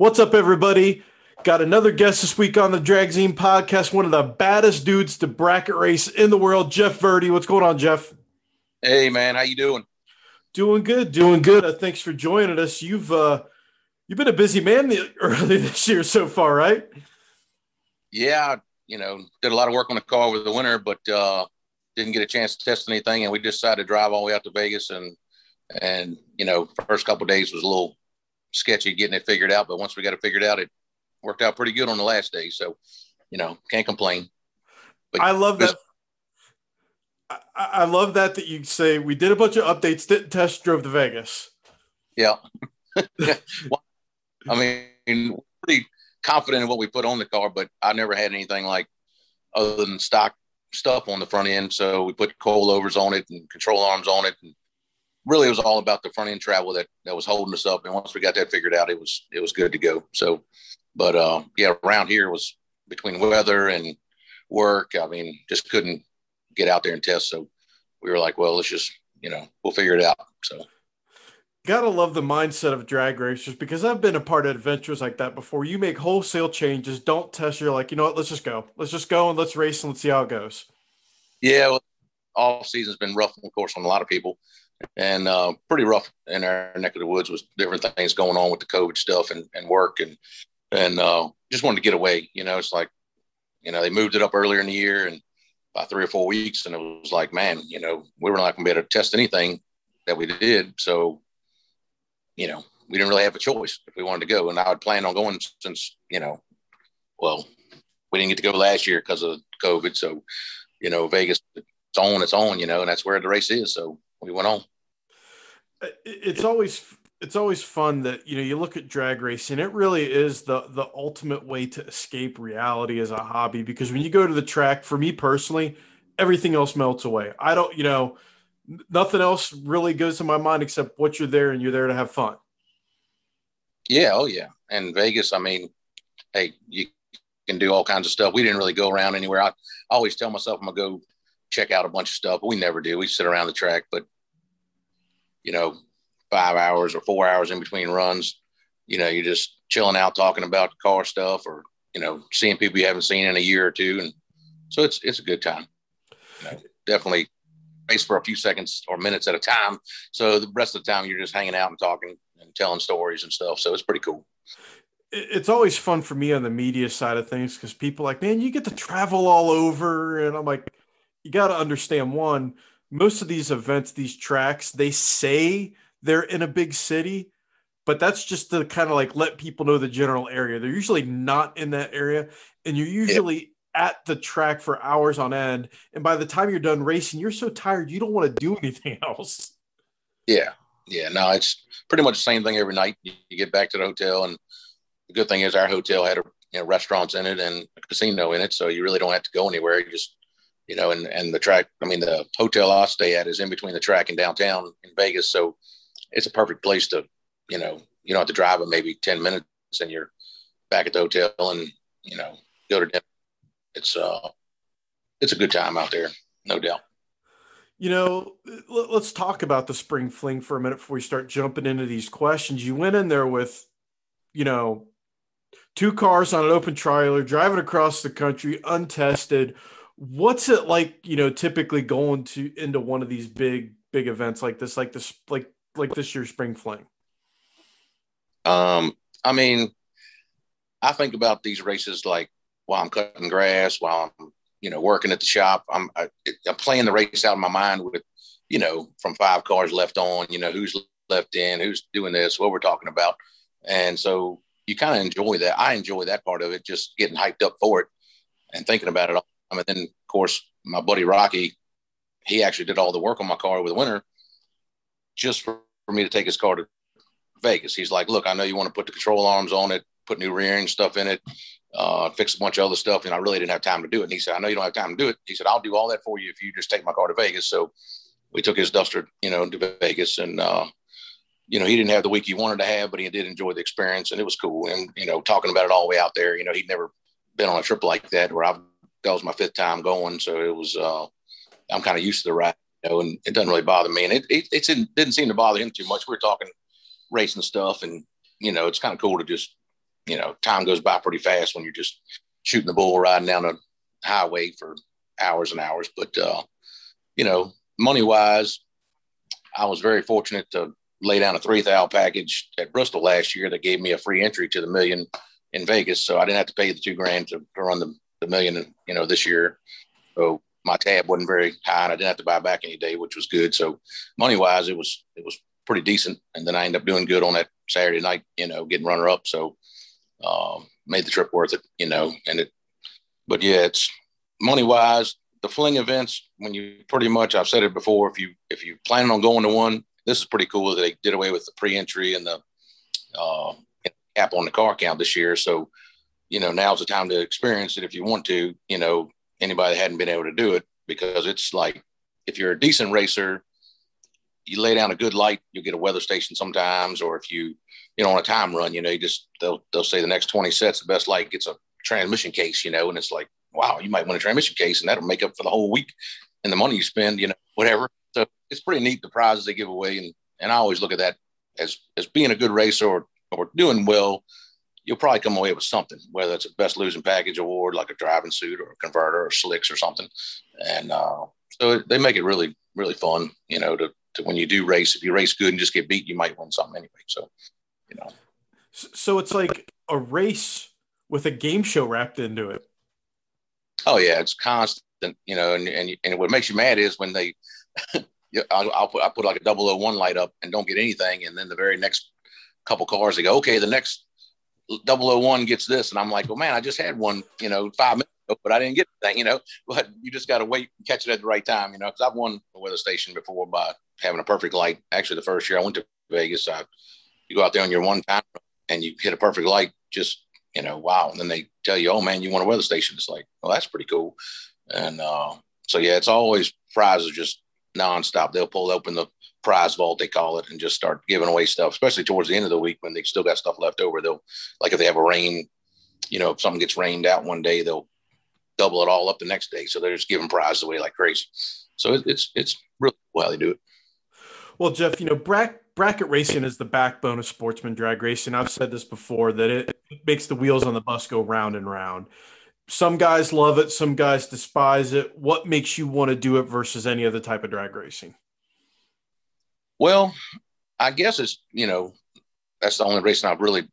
What's up, everybody? Got another guest this week on the Dragzine podcast. One of the baddest dudes to bracket race in the world, Jeff Verdi. What's going on, Jeff? Hey, man, how you doing? Doing good, doing good. Uh, thanks for joining us. You've uh, you've been a busy man the, early this year so far, right? Yeah, you know, did a lot of work on the car over the winter, but uh, didn't get a chance to test anything, and we decided to drive all the way out to Vegas and and you know, first couple days was a little sketchy getting it figured out, but once we got it figured out, it worked out pretty good on the last day. So, you know, can't complain. But I love that. I, I love that that you say we did a bunch of updates, didn't test, drove to Vegas. Yeah. well, I mean, pretty confident in what we put on the car, but I never had anything like other than stock stuff on the front end. So we put coilovers on it and control arms on it, and really it was all about the front end travel that that was holding us up. And once we got that figured out, it was it was good to go. So, but uh, yeah, around here was between weather and work. I mean, just couldn't get out there and test. So we were like, well, let's just you know we'll figure it out. So. Gotta love the mindset of drag racers because I've been a part of adventures like that before. You make wholesale changes, don't test. You're like, you know what? Let's just go. Let's just go and let's race and let's see how it goes. Yeah, well, all season's been rough, of course, on a lot of people and uh, pretty rough in our neck of the woods with different things going on with the COVID stuff and, and work and and uh, just wanted to get away. You know, it's like, you know, they moved it up earlier in the year and by three or four weeks, and it was like, man, you know, we were not going to be able to test anything that we did, so you know, we didn't really have a choice if we wanted to go. And I had planned on going since you know, well, we didn't get to go last year because of COVID, so you know, Vegas it's on its on, you know, and that's where the race is. So we went on. It's always it's always fun that you know you look at drag racing. It really is the the ultimate way to escape reality as a hobby because when you go to the track, for me personally, everything else melts away. I don't, you know, nothing else really goes to my mind except what you're there and you're there to have fun. Yeah, oh yeah, and Vegas. I mean, hey, you can do all kinds of stuff. We didn't really go around anywhere. I, I always tell myself I'm gonna go check out a bunch of stuff. We never do. We sit around the track, but you know, five hours or four hours in between runs, you know, you're just chilling out, talking about car stuff, or you know, seeing people you haven't seen in a year or two, and so it's it's a good time. Definitely race for a few seconds or minutes at a time. So the rest of the time, you're just hanging out and talking and telling stories and stuff. So it's pretty cool it's always fun for me on the media side of things because people like, man, you get to travel all over. And I'm like, you got to understand one, most of these events, these tracks, they say they're in a big city, but that's just to kind of like let people know the general area. They're usually not in that area, and you're usually yeah. at the track for hours on end. And by the time you're done racing, you're so tired you don't want to do anything else. Yeah, yeah. No, it's pretty much the same thing every night. You, you get back to the hotel, and the good thing is our hotel had a you know, restaurants in it and a casino in it, so you really don't have to go anywhere. You just you know, and, and the track, I mean, the hotel I stay at is in between the track and downtown in Vegas. So it's a perfect place to, you know, you don't have to drive maybe 10 minutes and you're back at the hotel and, you know, go to dinner. It's, uh, it's a good time out there, no doubt. You know, let's talk about the spring fling for a minute before we start jumping into these questions. You went in there with, you know, two cars on an open trailer, driving across the country, untested what's it like you know typically going to into one of these big big events like this like this like like this year's spring fling? Um i mean i think about these races like while i'm cutting grass while i'm you know working at the shop i'm I, am i am playing the race out in my mind with you know from five cars left on you know who's left in who's doing this what we're talking about. And so you kind of enjoy that. I enjoy that part of it just getting hyped up for it and thinking about it all and then, of course, my buddy Rocky, he actually did all the work on my car over the winter just for, for me to take his car to Vegas. He's like, look, I know you want to put the control arms on it, put new rear end stuff in it, uh, fix a bunch of other stuff. And I really didn't have time to do it. And he said, I know you don't have time to do it. He said, I'll do all that for you if you just take my car to Vegas. So we took his Duster, you know, to Vegas and, uh, you know, he didn't have the week he wanted to have, but he did enjoy the experience and it was cool. And, you know, talking about it all the way out there, you know, he'd never been on a trip like that where I've that was my fifth time going, so it was. Uh, I'm kind of used to the ride, you know, and it doesn't really bother me, and it it, it didn't seem to bother him too much. We are talking racing stuff, and you know, it's kind of cool to just you know, time goes by pretty fast when you're just shooting the bull, riding down a highway for hours and hours. But, uh, you know, money wise, I was very fortunate to lay down a three thou package at Bristol last year that gave me a free entry to the million in Vegas. So I didn't have to pay the two grand to, to run the, the million, you know, this year. So my tab wasn't very high and I didn't have to buy back any day, which was good. So money wise, it was, it was pretty decent. And then I ended up doing good on that Saturday night, you know, getting runner up. So, um, made the trip worth it, you know, and it, but yeah, it's money wise, the fling events, when you pretty much, I've said it before, if you, if you plan on going to one, this is pretty cool that they did away with the pre-entry and the, uh, cap on the car count this year. So, you know, now's the time to experience it if you want to, you know, anybody that hadn't been able to do it because it's like if you're a decent racer, you lay down a good light, you'll get a weather station sometimes, or if you, you know, on a time run, you know, you just they'll they'll say the next 20 sets, the best light gets a transmission case, you know, and it's like, wow, you might win a transmission case and that'll make up for the whole week and the money you spend, you know, whatever. So it's pretty neat the prizes they give away. And and I always look at that as as being a good racer or or doing well you'll probably come away with something, whether it's a best losing package award, like a driving suit or a converter or slicks or something. And uh, so they make it really, really fun, you know, to, to when you do race, if you race good and just get beat, you might win something anyway. So, you know. So it's like a race with a game show wrapped into it. Oh yeah, it's constant, you know, and and, and what makes you mad is when they, I'll, I'll, put I put like a 001 light up and don't get anything, and then the very next couple cars they go, okay, the next 001 gets this. And I'm like, well, man, I just had one, you know, five minutes ago, but I didn't get anything, you know, but you just got to wait and catch it at the right time, you know, because I've won a weather station before by having a perfect light. Actually, the first year I went to Vegas, I, you go out there on your one time and you hit a perfect light, just, you know, wow. And then they tell you, oh man, you want a weather station. It's like, well, that's pretty cool. And uh, so, yeah, it's always prizes just nonstop. They'll pull open the prize vault they call it and just start giving away stuff especially towards the end of the week when they still got stuff left over. They'll like if they have a rain you know if something gets rained out one day they'll double it all up the next day. So they're just giving prizes away like crazy. So it, it's it's really cool how they do it. Well jeff you know bracket, bracket racing is the backbone of sportsman drag racing. I've said this before that it makes the wheels on the bus go round and round. Some guys love it some guys despise it. What makes you want to do it versus any other type of drag racing well, I guess it's, you know, that's the only racing I've really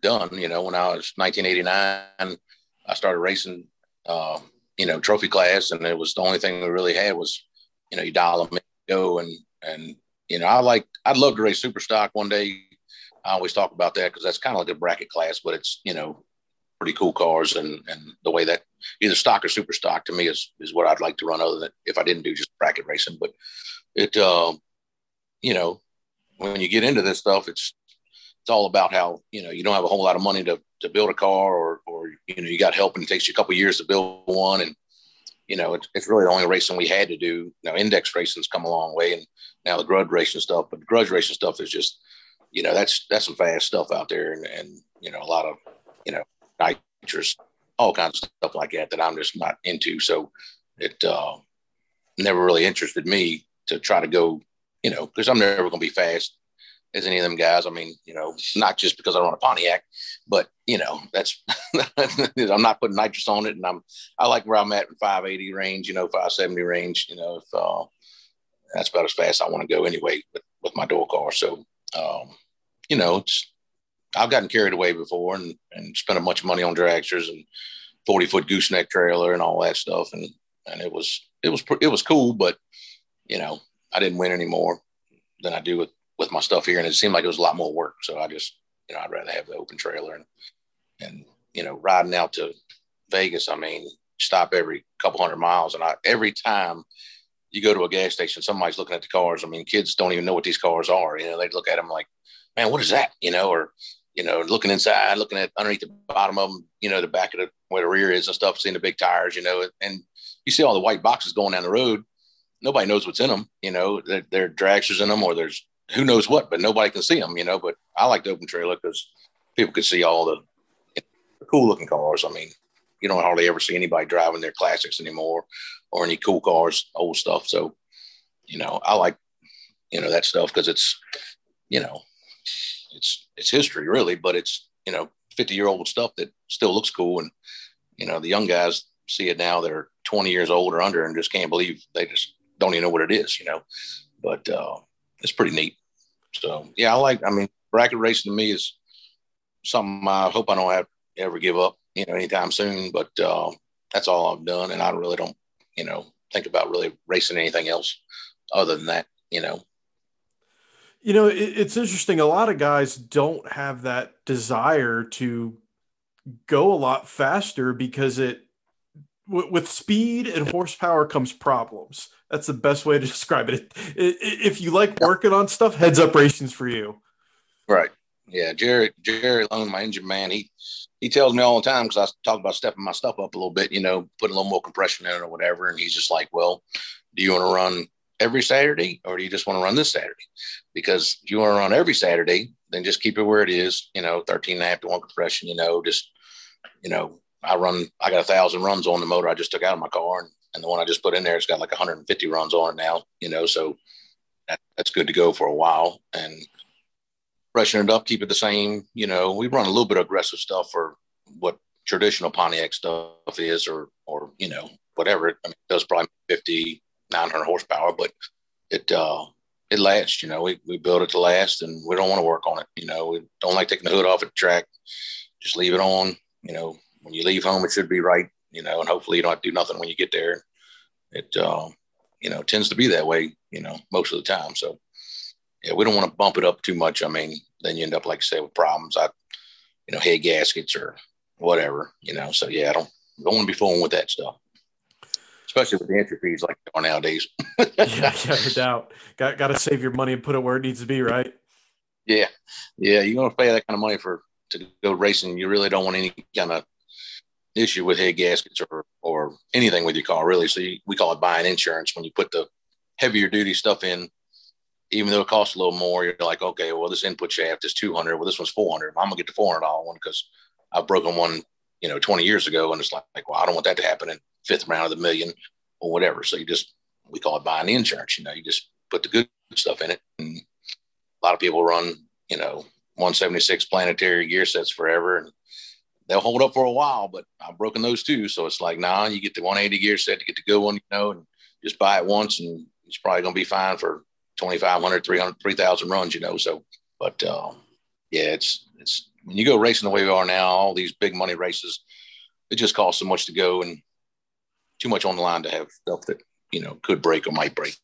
done. You know, when I was 1989, I started racing, uh, you know, trophy class, and it was the only thing we really had was, you know, you dial them go, and and you know, I like, I'd love to race super stock one day. I always talk about that because that's kind of like a bracket class, but it's you know, pretty cool cars, and and the way that either stock or super stock to me is is what I'd like to run. Other than if I didn't do just bracket racing, but it. Uh, you know, when you get into this stuff, it's it's all about how you know you don't have a whole lot of money to to build a car, or or you know you got help and it takes you a couple years to build one, and you know it's, it's really the only racing we had to do. Now index racing's come a long way, and now the grudge racing stuff, but grudge racing stuff is just you know that's that's some fast stuff out there, and and you know a lot of you know nitrous, all kinds of stuff like that that I'm just not into. So it uh, never really interested me to try to go you know, because I'm never going to be fast as any of them guys. I mean, you know, not just because I run a Pontiac, but you know, that's I'm not putting nitrous on it, and I'm I like where I'm at in 580 range, you know, 570 range. You know, if uh, that's about as fast I want to go anyway with, with my door car. So, um, you know, it's I've gotten carried away before and and spent a bunch of money on dragsters and 40 foot gooseneck trailer and all that stuff, and and it was it was it was cool, but you know, I didn't win any more than I do with with my stuff here, and it seemed like it was a lot more work. So I just, you know, I'd rather have the open trailer and and you know, riding out to Vegas. I mean, stop every couple hundred miles, and I every time you go to a gas station, somebody's looking at the cars. I mean, kids don't even know what these cars are. You know, they look at them like, man, what is that? You know, or you know, looking inside, looking at underneath the bottom of them, you know, the back of the where the rear is and stuff, seeing the big tires, you know, and you see all the white boxes going down the road nobody knows what's in them. You know, there, there are dragsters in them, or there's who knows what, but nobody can see them. You know, but I like the open trailer because people can see all the, cool looking cars. I mean, you don't hardly ever see anybody driving their classics anymore, or any cool cars, old stuff. So, you know, I like you know that stuff because it's you know it's it's history really, but it's you know 50 year old stuff that still looks cool. And, you know, the young guys see it now that are 20 years old or under and just can't believe they just don't even know what it is, you know, but uh, it's pretty neat. So, yeah, I like, I mean, bracket racing to me is something I hope I don't have ever give up, you know, anytime soon, but uh, that's all I've done. And I really don't, you know, think about really racing anything else other than that, you know. You know, it, it's interesting. A lot of guys don't have that desire to go a lot faster because it, with speed and horsepower comes problems. That's the best way to describe it. If you like working on stuff, heads up racing's for you. Right. Yeah. Jerry, Jerry Lone, my engine man, he, he tells me all the time because I talk about stepping my stuff up a little bit, you know, putting a little more compression in it or whatever. And he's just like, well, do you want to run every Saturday or do you just want to run this Saturday? Because if you want to run every Saturday, then just keep it where it is, you know, 13 and a half to one compression, you know, just, you know, I run, I got a thousand runs on the motor I just took out of my car and, and the one I just put in there, it's got like 150 runs on it now, you know, so that, that's good to go for a while and freshen it up, keep it the same. You know, we run a little bit of aggressive stuff for what traditional Pontiac stuff is, or, or, you know, whatever. I mean, it does probably 50, 900 horsepower, but it uh, it lasts. You know, we we build it to last, and we don't want to work on it. You know, we don't like taking the hood off at the track. Just leave it on. You know, when you leave home, it should be right. You know, and hopefully you don't have to do nothing when you get there. It uh, you know tends to be that way. You know, most of the time. So yeah, we don't want to bump it up too much. I mean, then you end up like I say with problems. I you know head gaskets or whatever. You know, so yeah, I don't don't want to be fooling with that stuff especially with the entry fees like they are nowadays. yeah, yeah, no doubt. Got got to save your money and put it where it needs to be, right? Yeah, yeah. You're gonna pay that kind of money for to go racing. You really don't want any kind of issue with head gaskets or or anything with your car, really. So you, we call it buying insurance when you put the heavier duty stuff in. Even though it costs a little more, you're like, okay, well, this input shaft is 200. Well, this one's 400. I'm gonna get the $400 one because I've broken one, you know, 20 years ago, and it's like, like, well, I don't want that to happen. in fifth round of the million or whatever. So you just, we call it buying the insurance. You know, you just put the good stuff in it. And a lot of people run, you know, 176 planetary gear sets forever and they'll hold up for a while, but I've broken those too. So it's like, nah, you get the 180 gear set to get the good one, you know, and just buy it once and it's probably going to be fine for 2,500, 300, 3,000 runs, you know? So, but, uh, yeah, it's, it's, when you go racing the way we are now, all these big money races, it just costs so much to go. And too much on the line to have stuff that you know could break or might break.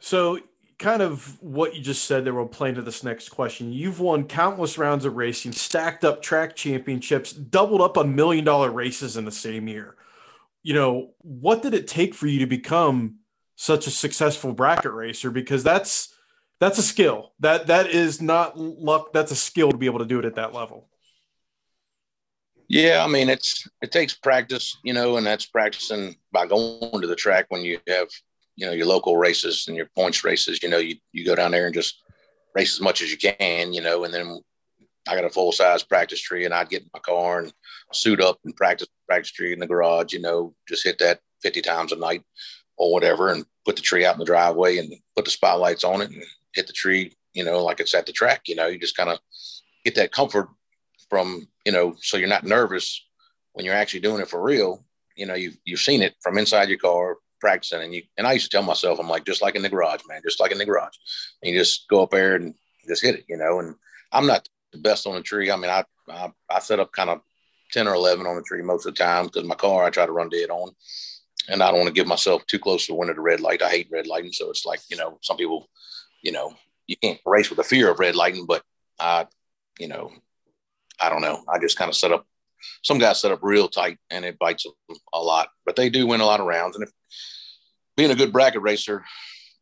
So, kind of what you just said there will play into this next question. You've won countless rounds of racing, stacked up track championships, doubled up on million dollar races in the same year. You know, what did it take for you to become such a successful bracket racer? Because that's that's a skill. That that is not luck. That's a skill to be able to do it at that level. Yeah, I mean it's it takes practice, you know, and that's practicing by going to the track when you have, you know, your local races and your points races. You know, you you go down there and just race as much as you can, you know, and then I got a full size practice tree and I'd get in my car and suit up and practice practice tree in the garage, you know, just hit that 50 times a night or whatever and put the tree out in the driveway and put the spotlights on it and hit the tree, you know, like it's at the track, you know, you just kind of get that comfort from you know so you're not nervous when you're actually doing it for real you know you've, you've seen it from inside your car practicing and you and i used to tell myself i'm like just like in the garage man just like in the garage and you just go up there and just hit it you know and i'm not the best on the tree i mean i i, I set up kind of 10 or 11 on the tree most of the time because my car i try to run dead on and i don't want to give myself too close to the of the red light i hate red lighting so it's like you know some people you know you can't race with the fear of red lighting but i you know I don't know. I just kind of set up. Some guys set up real tight, and it bites them a lot. But they do win a lot of rounds. And if being a good bracket racer,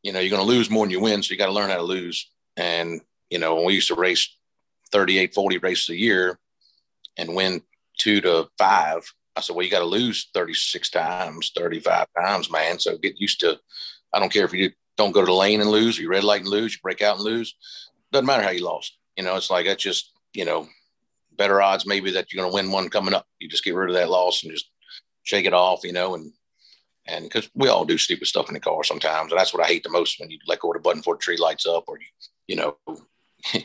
you know, you're going to lose more than you win. So you got to learn how to lose. And you know, when we used to race 38, 40 races a year and win two to five, I said, well, you got to lose 36 times, 35 times, man. So get used to. I don't care if you don't go to the lane and lose, or you red light and lose, you break out and lose. Doesn't matter how you lost. You know, it's like that's just you know better odds maybe that you're going to win one coming up. You just get rid of that loss and just shake it off, you know, and and because we all do stupid stuff in the car sometimes, and that's what I hate the most when you let go of the button before the tree lights up, or you you know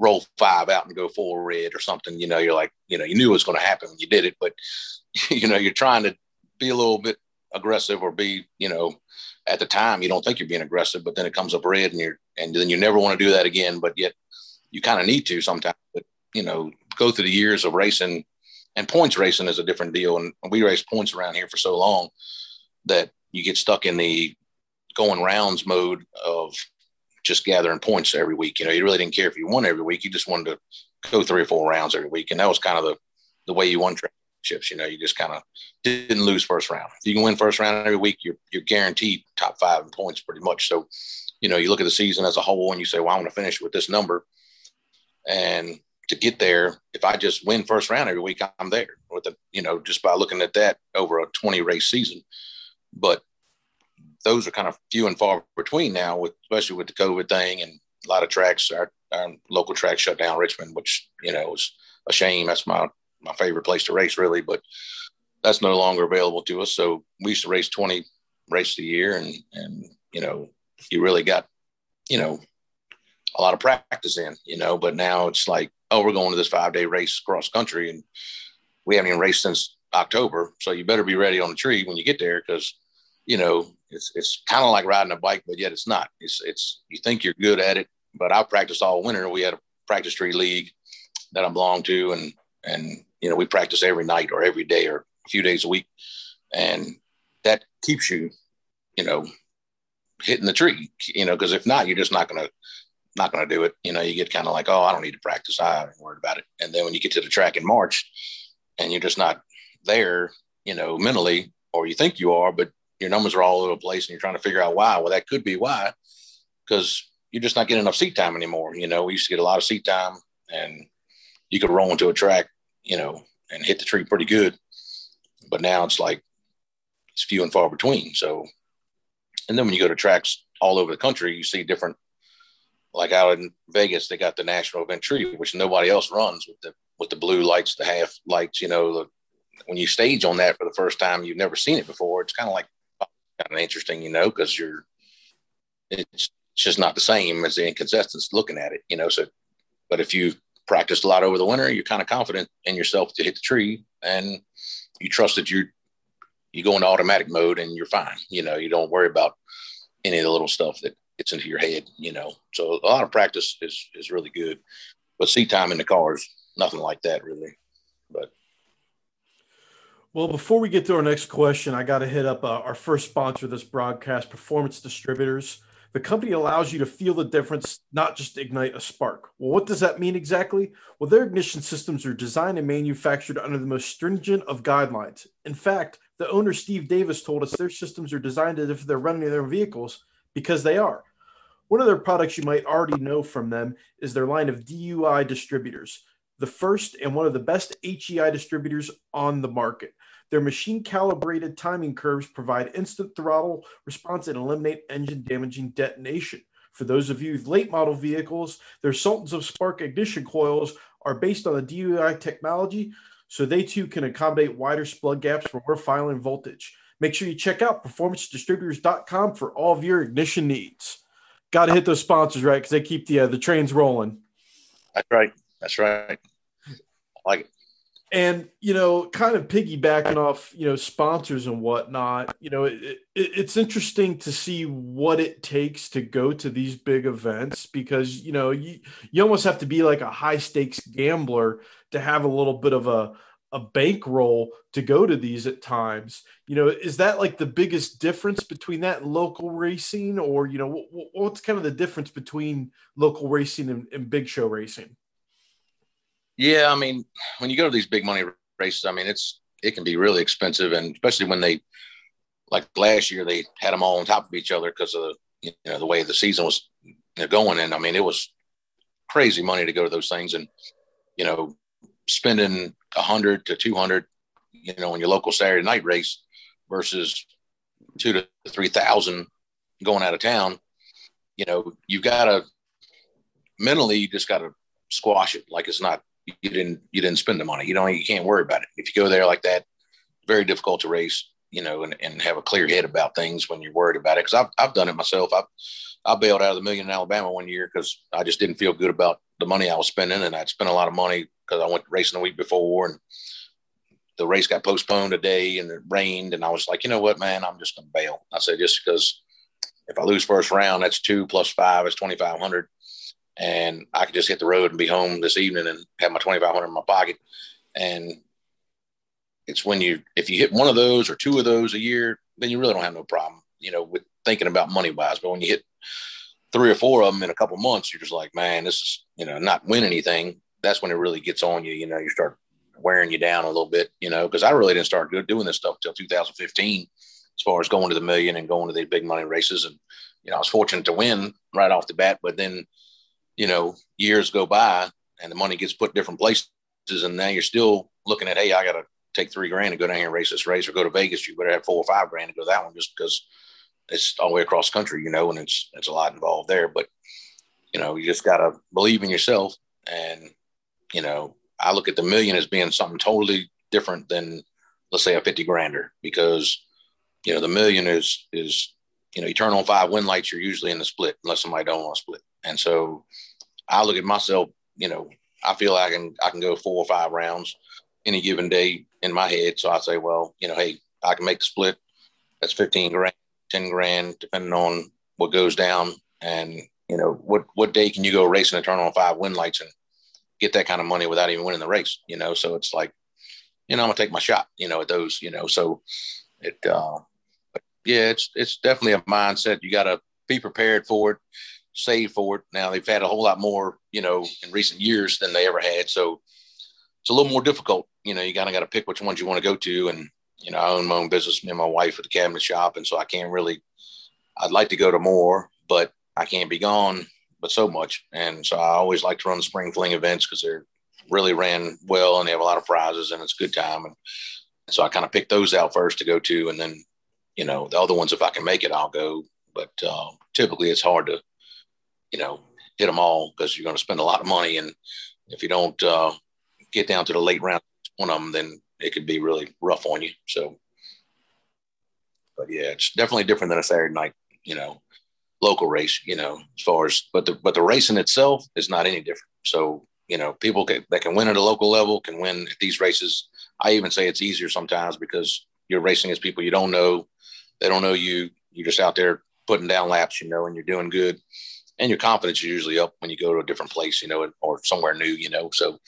roll five out and go full red or something. You know, you're like, you know, you knew it was going to happen when you did it, but you know, you're trying to be a little bit aggressive or be, you know, at the time you don't think you're being aggressive, but then it comes up red and you're, and then you never want to do that again. But yet you kind of need to sometimes, but you know, go through the years of racing and points racing is a different deal. And we race points around here for so long that you get stuck in the going rounds mode of just gathering points every week. You know, you really didn't care if you won every week. You just wanted to go three or four rounds every week. And that was kind of the, the way you won championships. You know, you just kind of didn't lose first round. If you can win first round every week, you're, you're guaranteed top five in points pretty much. So, you know, you look at the season as a whole and you say, well, I want to finish with this number. And to get there, if I just win first round every week, I'm there with the, you know, just by looking at that over a 20 race season. But those are kind of few and far between now, with especially with the COVID thing and a lot of tracks. Our, our local tracks shut down Richmond, which you know was a shame. That's my my favorite place to race, really, but that's no longer available to us. So we used to race twenty races a year, and and you know you really got you know a lot of practice in, you know. But now it's like, oh, we're going to this five day race cross country, and we haven't even raced since October. So you better be ready on the tree when you get there because you know it's it's kind of like riding a bike, but yet it's not. It's it's you think you're good at it, but I practiced all winter. We had a practice tree league that I belonged to, and and you know we practice every night or every day or a few days a week, and that keeps you, you know, hitting the tree. You know, because if not, you're just not gonna not gonna do it. You know, you get kind of like, oh, I don't need to practice. I ain't worried about it. And then when you get to the track in March, and you're just not there, you know, mentally, or you think you are, but your numbers are all over the place and you're trying to figure out why. Well, that could be why, because you're just not getting enough seat time anymore. You know, we used to get a lot of seat time and you could roll into a track, you know, and hit the tree pretty good. But now it's like it's few and far between. So, and then when you go to tracks all over the country, you see different, like out in Vegas, they got the national event tree, which nobody else runs with the with the blue lights, the half lights. You know, the, when you stage on that for the first time, you've never seen it before. It's kind of like kind of interesting, you know, because you're it's just not the same as the inconsistence looking at it, you know. So, but if you practiced a lot over the winter, you're kind of confident in yourself to hit the tree, and you trust that you you go into automatic mode and you're fine. You know, you don't worry about any of the little stuff that gets into your head. You know, so a lot of practice is is really good, but seat time in the cars, nothing like that really. But well, before we get to our next question, I got to hit up uh, our first sponsor of this broadcast, Performance Distributors. The company allows you to feel the difference, not just ignite a spark. Well, what does that mean exactly? Well, their ignition systems are designed and manufactured under the most stringent of guidelines. In fact, the owner, Steve Davis, told us their systems are designed as if they're running their vehicles because they are. One of their products you might already know from them is their line of DUI distributors the first and one of the best HEI distributors on the market. Their machine calibrated timing curves provide instant throttle response and eliminate engine damaging detonation. For those of you with late model vehicles, their Sultans of Spark ignition coils are based on the DUI technology, so they too can accommodate wider splug gaps for more firing voltage. Make sure you check out performancedistributors.com for all of your ignition needs. Got to hit those sponsors right because they keep the uh, the trains rolling. That's right. That's right. I like it. And you know, kind of piggybacking off you know sponsors and whatnot. You know, it, it, it's interesting to see what it takes to go to these big events because you know you you almost have to be like a high stakes gambler to have a little bit of a a bankroll to go to these at times. You know, is that like the biggest difference between that local racing, or you know, what's kind of the difference between local racing and, and big show racing? Yeah, I mean, when you go to these big money races, I mean, it's it can be really expensive, and especially when they like last year they had them all on top of each other because of you know the way the season was going. And I mean, it was crazy money to go to those things, and you know, spending a hundred to two hundred, you know, in your local Saturday night race versus two to three thousand going out of town. You know, you've got to mentally, you just got to squash it like it's not you didn't you didn't spend the money. You don't you can't worry about it. If you go there like that, very difficult to race, you know, and, and have a clear head about things when you're worried about it. Because I've I've done it myself. I I bailed out of the million in Alabama one year because I just didn't feel good about the money I was spending, and I'd spent a lot of money because I went racing the week before, and the race got postponed a day, and it rained, and I was like, you know what, man, I'm just gonna bail. I said just because if I lose first round, that's two plus five is twenty five hundred, and I could just hit the road and be home this evening and have my twenty five hundred in my pocket, and it's when you if you hit one of those or two of those a year, then you really don't have no problem, you know, with thinking about money wise. But when you hit three or four of them in a couple months, you're just like, man, this is you know not win anything. That's when it really gets on you. You know, you start wearing you down a little bit. You know, because I really didn't start doing this stuff until 2015, as far as going to the million and going to these big money races. And you know, I was fortunate to win right off the bat, but then you know, years go by and the money gets put different places, and now you're still looking at, hey, I got to take three grand and go down here and race this race or go to Vegas. You better have four or five grand to go that one just because it's all the way across country, you know, and it's it's a lot involved there. But you know, you just gotta believe in yourself. And you know, I look at the million as being something totally different than let's say a 50 grander because you know the million is is you know you turn on five win lights you're usually in the split unless somebody don't want to split and so i look at myself you know i feel like i can i can go four or five rounds any given day in my head so i say well you know hey i can make the split that's 15 grand 10 grand, depending on what goes down. And, you know, what, what day can you go racing and turn on five win lights and get that kind of money without even winning the race, you know? So it's like, you know, I'm gonna take my shot, you know, at those, you know, so it, uh, yeah, it's, it's definitely a mindset. You got to be prepared for it, save for it. Now they've had a whole lot more, you know, in recent years than they ever had. So it's a little more difficult. You know, you kind of got to pick which ones you want to go to and, you know, I own my own business, me and my wife at the cabinet shop. And so I can't really, I'd like to go to more, but I can't be gone, but so much. And so I always like to run the spring fling events because they're really ran well and they have a lot of prizes and it's a good time. And so I kind of pick those out first to go to. And then, you know, the other ones, if I can make it, I'll go. But uh, typically it's hard to, you know, hit them all because you're going to spend a lot of money. And if you don't uh, get down to the late round, one of them, then it could be really rough on you. So, but yeah, it's definitely different than a Saturday night, you know, local race, you know, as far as, but the, but the racing itself is not any different. So, you know, people can, that can win at a local level can win at these races. I even say it's easier sometimes because you're racing as people you don't know. They don't know you. You're just out there putting down laps, you know, and you're doing good. And your confidence is usually up when you go to a different place, you know, or somewhere new, you know. So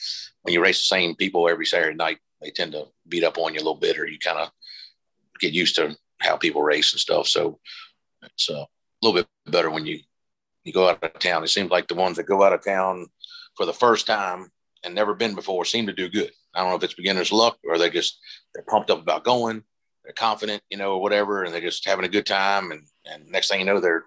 when you race the same people every Saturday night, they tend to beat up on you a little bit, or you kind of get used to how people race and stuff. So it's uh, a little bit better when you you go out of town. It seems like the ones that go out of town for the first time and never been before seem to do good. I don't know if it's beginner's luck or they just they're pumped up about going, they're confident, you know, or whatever, and they're just having a good time. And and next thing you know, they're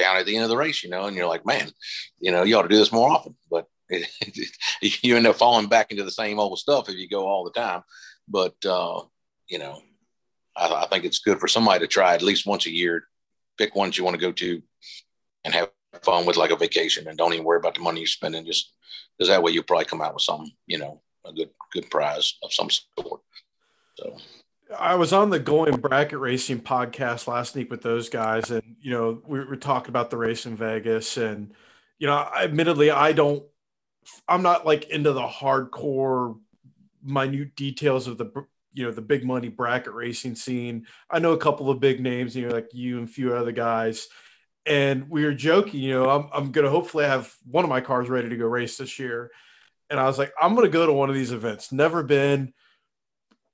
down at the end of the race, you know, and you're like, man, you know, you ought to do this more often. But you end up falling back into the same old stuff if you go all the time. But uh, you know, I, I, think it's good for somebody to try at least once a year. Pick ones you want to go to, and have fun with like a vacation, and don't even worry about the money you're spending. Just because that way you'll probably come out with some, you know, a good good prize of some sort. So. I was on the Going Bracket Racing podcast last week with those guys, and you know we were talking about the race in Vegas, and you know, admittedly, I don't I'm not like into the hardcore minute details of the you know the big money bracket racing scene. I know a couple of big names, you know, like you and a few other guys. And we were joking, you know, I'm, I'm gonna hopefully have one of my cars ready to go race this year. And I was like, I'm gonna go to one of these events. Never been.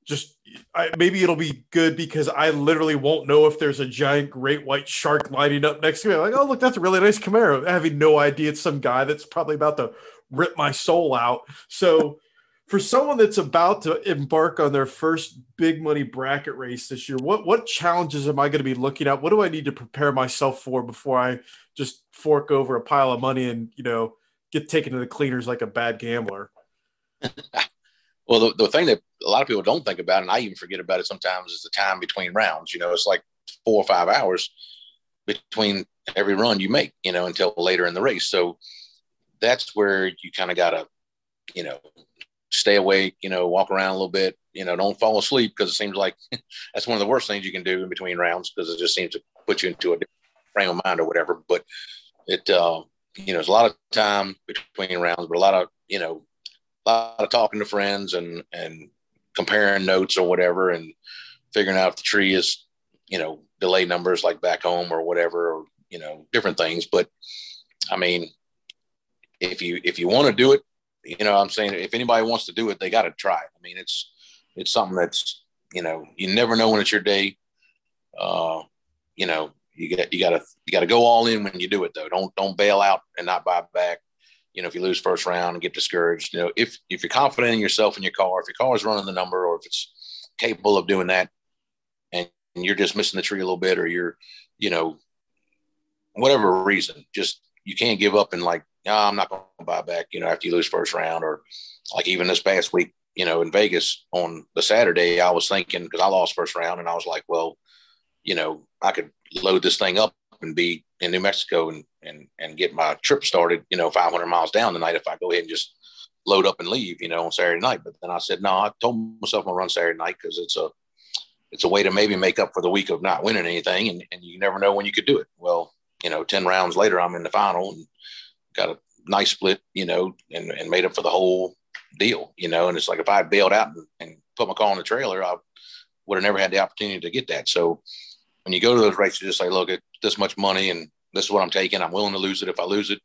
Just I, maybe it'll be good because I literally won't know if there's a giant great white shark lining up next to me. I'm like, oh look, that's a really nice Camaro. Having no idea it's some guy that's probably about to rip my soul out. So for someone that's about to embark on their first big money bracket race this year, what what challenges am I going to be looking at? What do I need to prepare myself for before I just fork over a pile of money and you know get taken to the cleaners like a bad gambler? well, the, the thing that a lot of people don't think about, and I even forget about it sometimes, is the time between rounds. You know, it's like four or five hours between every run you make. You know, until later in the race. So that's where you kind of got to, you know, stay awake, you know, walk around a little bit, you know, don't fall asleep because it seems like that's one of the worst things you can do in between rounds because it just seems to put you into a frame of mind or whatever. But it, uh, you know, there's a lot of time between rounds, but a lot of, you know, lot of talking to friends and, and comparing notes or whatever and figuring out if the tree is, you know, delay numbers like back home or whatever, or, you know, different things. But I mean, if you, if you want to do it, you know, I'm saying if anybody wants to do it, they got to try it. I mean, it's, it's something that's, you know, you never know when it's your day. Uh, you know, you got you got to you got to go all in when you do it though. Don't don't bail out and not buy back. You know, if you lose first round and get discouraged, you know, if if you're confident in yourself in your car, if your car is running the number, or if it's capable of doing that, and you're just missing the tree a little bit, or you're, you know, whatever reason, just you can't give up and like, oh, I'm not going to buy back. You know, after you lose first round, or like even this past week, you know, in Vegas on the Saturday, I was thinking because I lost first round, and I was like, well, you know, I could load this thing up and be in New Mexico and and and get my trip started, you know, 500 miles down tonight if I go ahead and just load up and leave, you know, on Saturday night. But then I said, no, I told myself I'm gonna run Saturday night because it's a it's a way to maybe make up for the week of not winning anything, and, and you never know when you could do it. Well, you know, 10 rounds later, I'm in the final and got a nice split, you know, and, and made up for the whole deal, you know. And it's like if I bailed out and, and put my car on the trailer, I would have never had the opportunity to get that. So when you go to those races, you just say, look, it's this much money and this is what I'm taking. I'm willing to lose it if I lose it.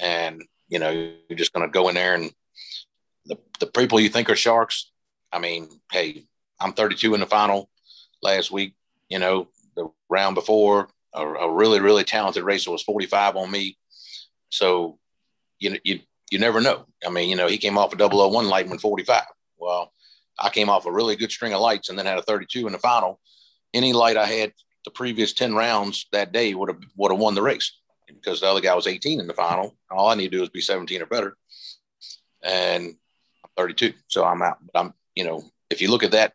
And, you know, you're just going to go in there and the, the people you think are sharks. I mean, hey, I'm 32 in the final last week. You know, the round before, a, a really, really talented racer was 45 on me. So, you know, you, you never know. I mean, you know, he came off a 001 light and 45. Well, I came off a really good string of lights and then had a 32 in the final. Any light I had the previous 10 rounds that day would have would have won the race because the other guy was 18 in the final. All I need to do is be 17 or better. And I'm 32. So I'm out. But I'm, you know, if you look at that,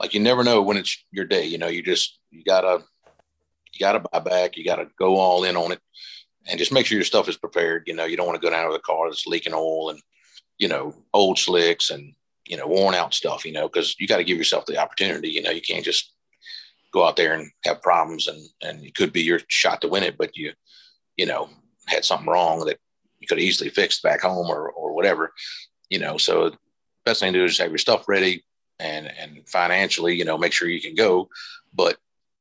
like you never know when it's your day, you know, you just you gotta you gotta buy back, you gotta go all in on it and just make sure your stuff is prepared. You know, you don't want to go down with a car that's leaking oil and, you know, old slicks and, you know, worn out stuff, you know, because you got to give yourself the opportunity. You know, you can't just go out there and have problems and and it could be your shot to win it, but you you know had something wrong that you could easily fixed back home or or whatever, you know. So best thing to do is have your stuff ready and and financially, you know, make sure you can go, but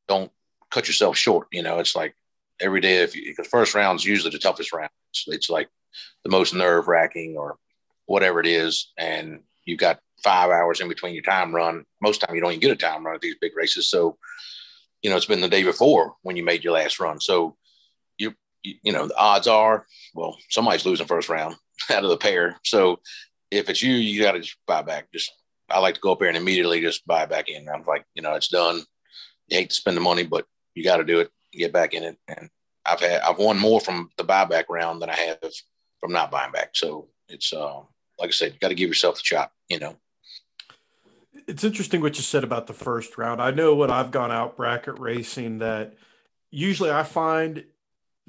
don't cut yourself short. You know, it's like every day if you because first round is usually the toughest round. It's, it's like the most nerve wracking or whatever it is, and you've got five hours in between your time run. Most time you don't even get a time run at these big races. So, you know, it's been the day before when you made your last run. So you, you, know, the odds are, well, somebody's losing first round out of the pair. So if it's you, you got to just buy back. Just, I like to go up there and immediately just buy back in. I'm like, you know, it's done. You hate to spend the money, but you got to do it, get back in it. And I've had, I've won more from the buyback round than I have from not buying back. So it's, uh, like I said, you got to give yourself a shot, you know it's interesting what you said about the first round. I know when I've gone out bracket racing that usually I find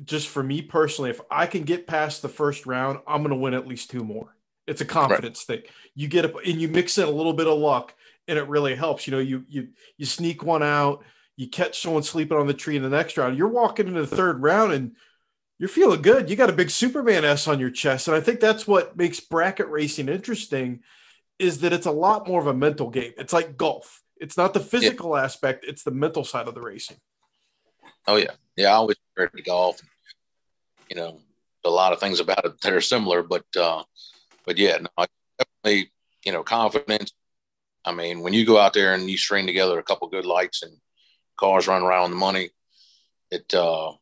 just for me personally, if I can get past the first round, I'm going to win at least two more. It's a confidence right. thing. You get up and you mix in a little bit of luck, and it really helps. You know, you you you sneak one out, you catch someone sleeping on the tree in the next round. You're walking into the third round and you're feeling good. You got a big Superman S on your chest, and I think that's what makes bracket racing interesting is that it's a lot more of a mental game. It's like golf. It's not the physical yeah. aspect; it's the mental side of the racing. Oh yeah, yeah. I always compared to golf. You know, a lot of things about it that are similar, but uh, but yeah, no, definitely. You know, confidence. I mean, when you go out there and you string together a couple good lights and cars run around the money, it uh,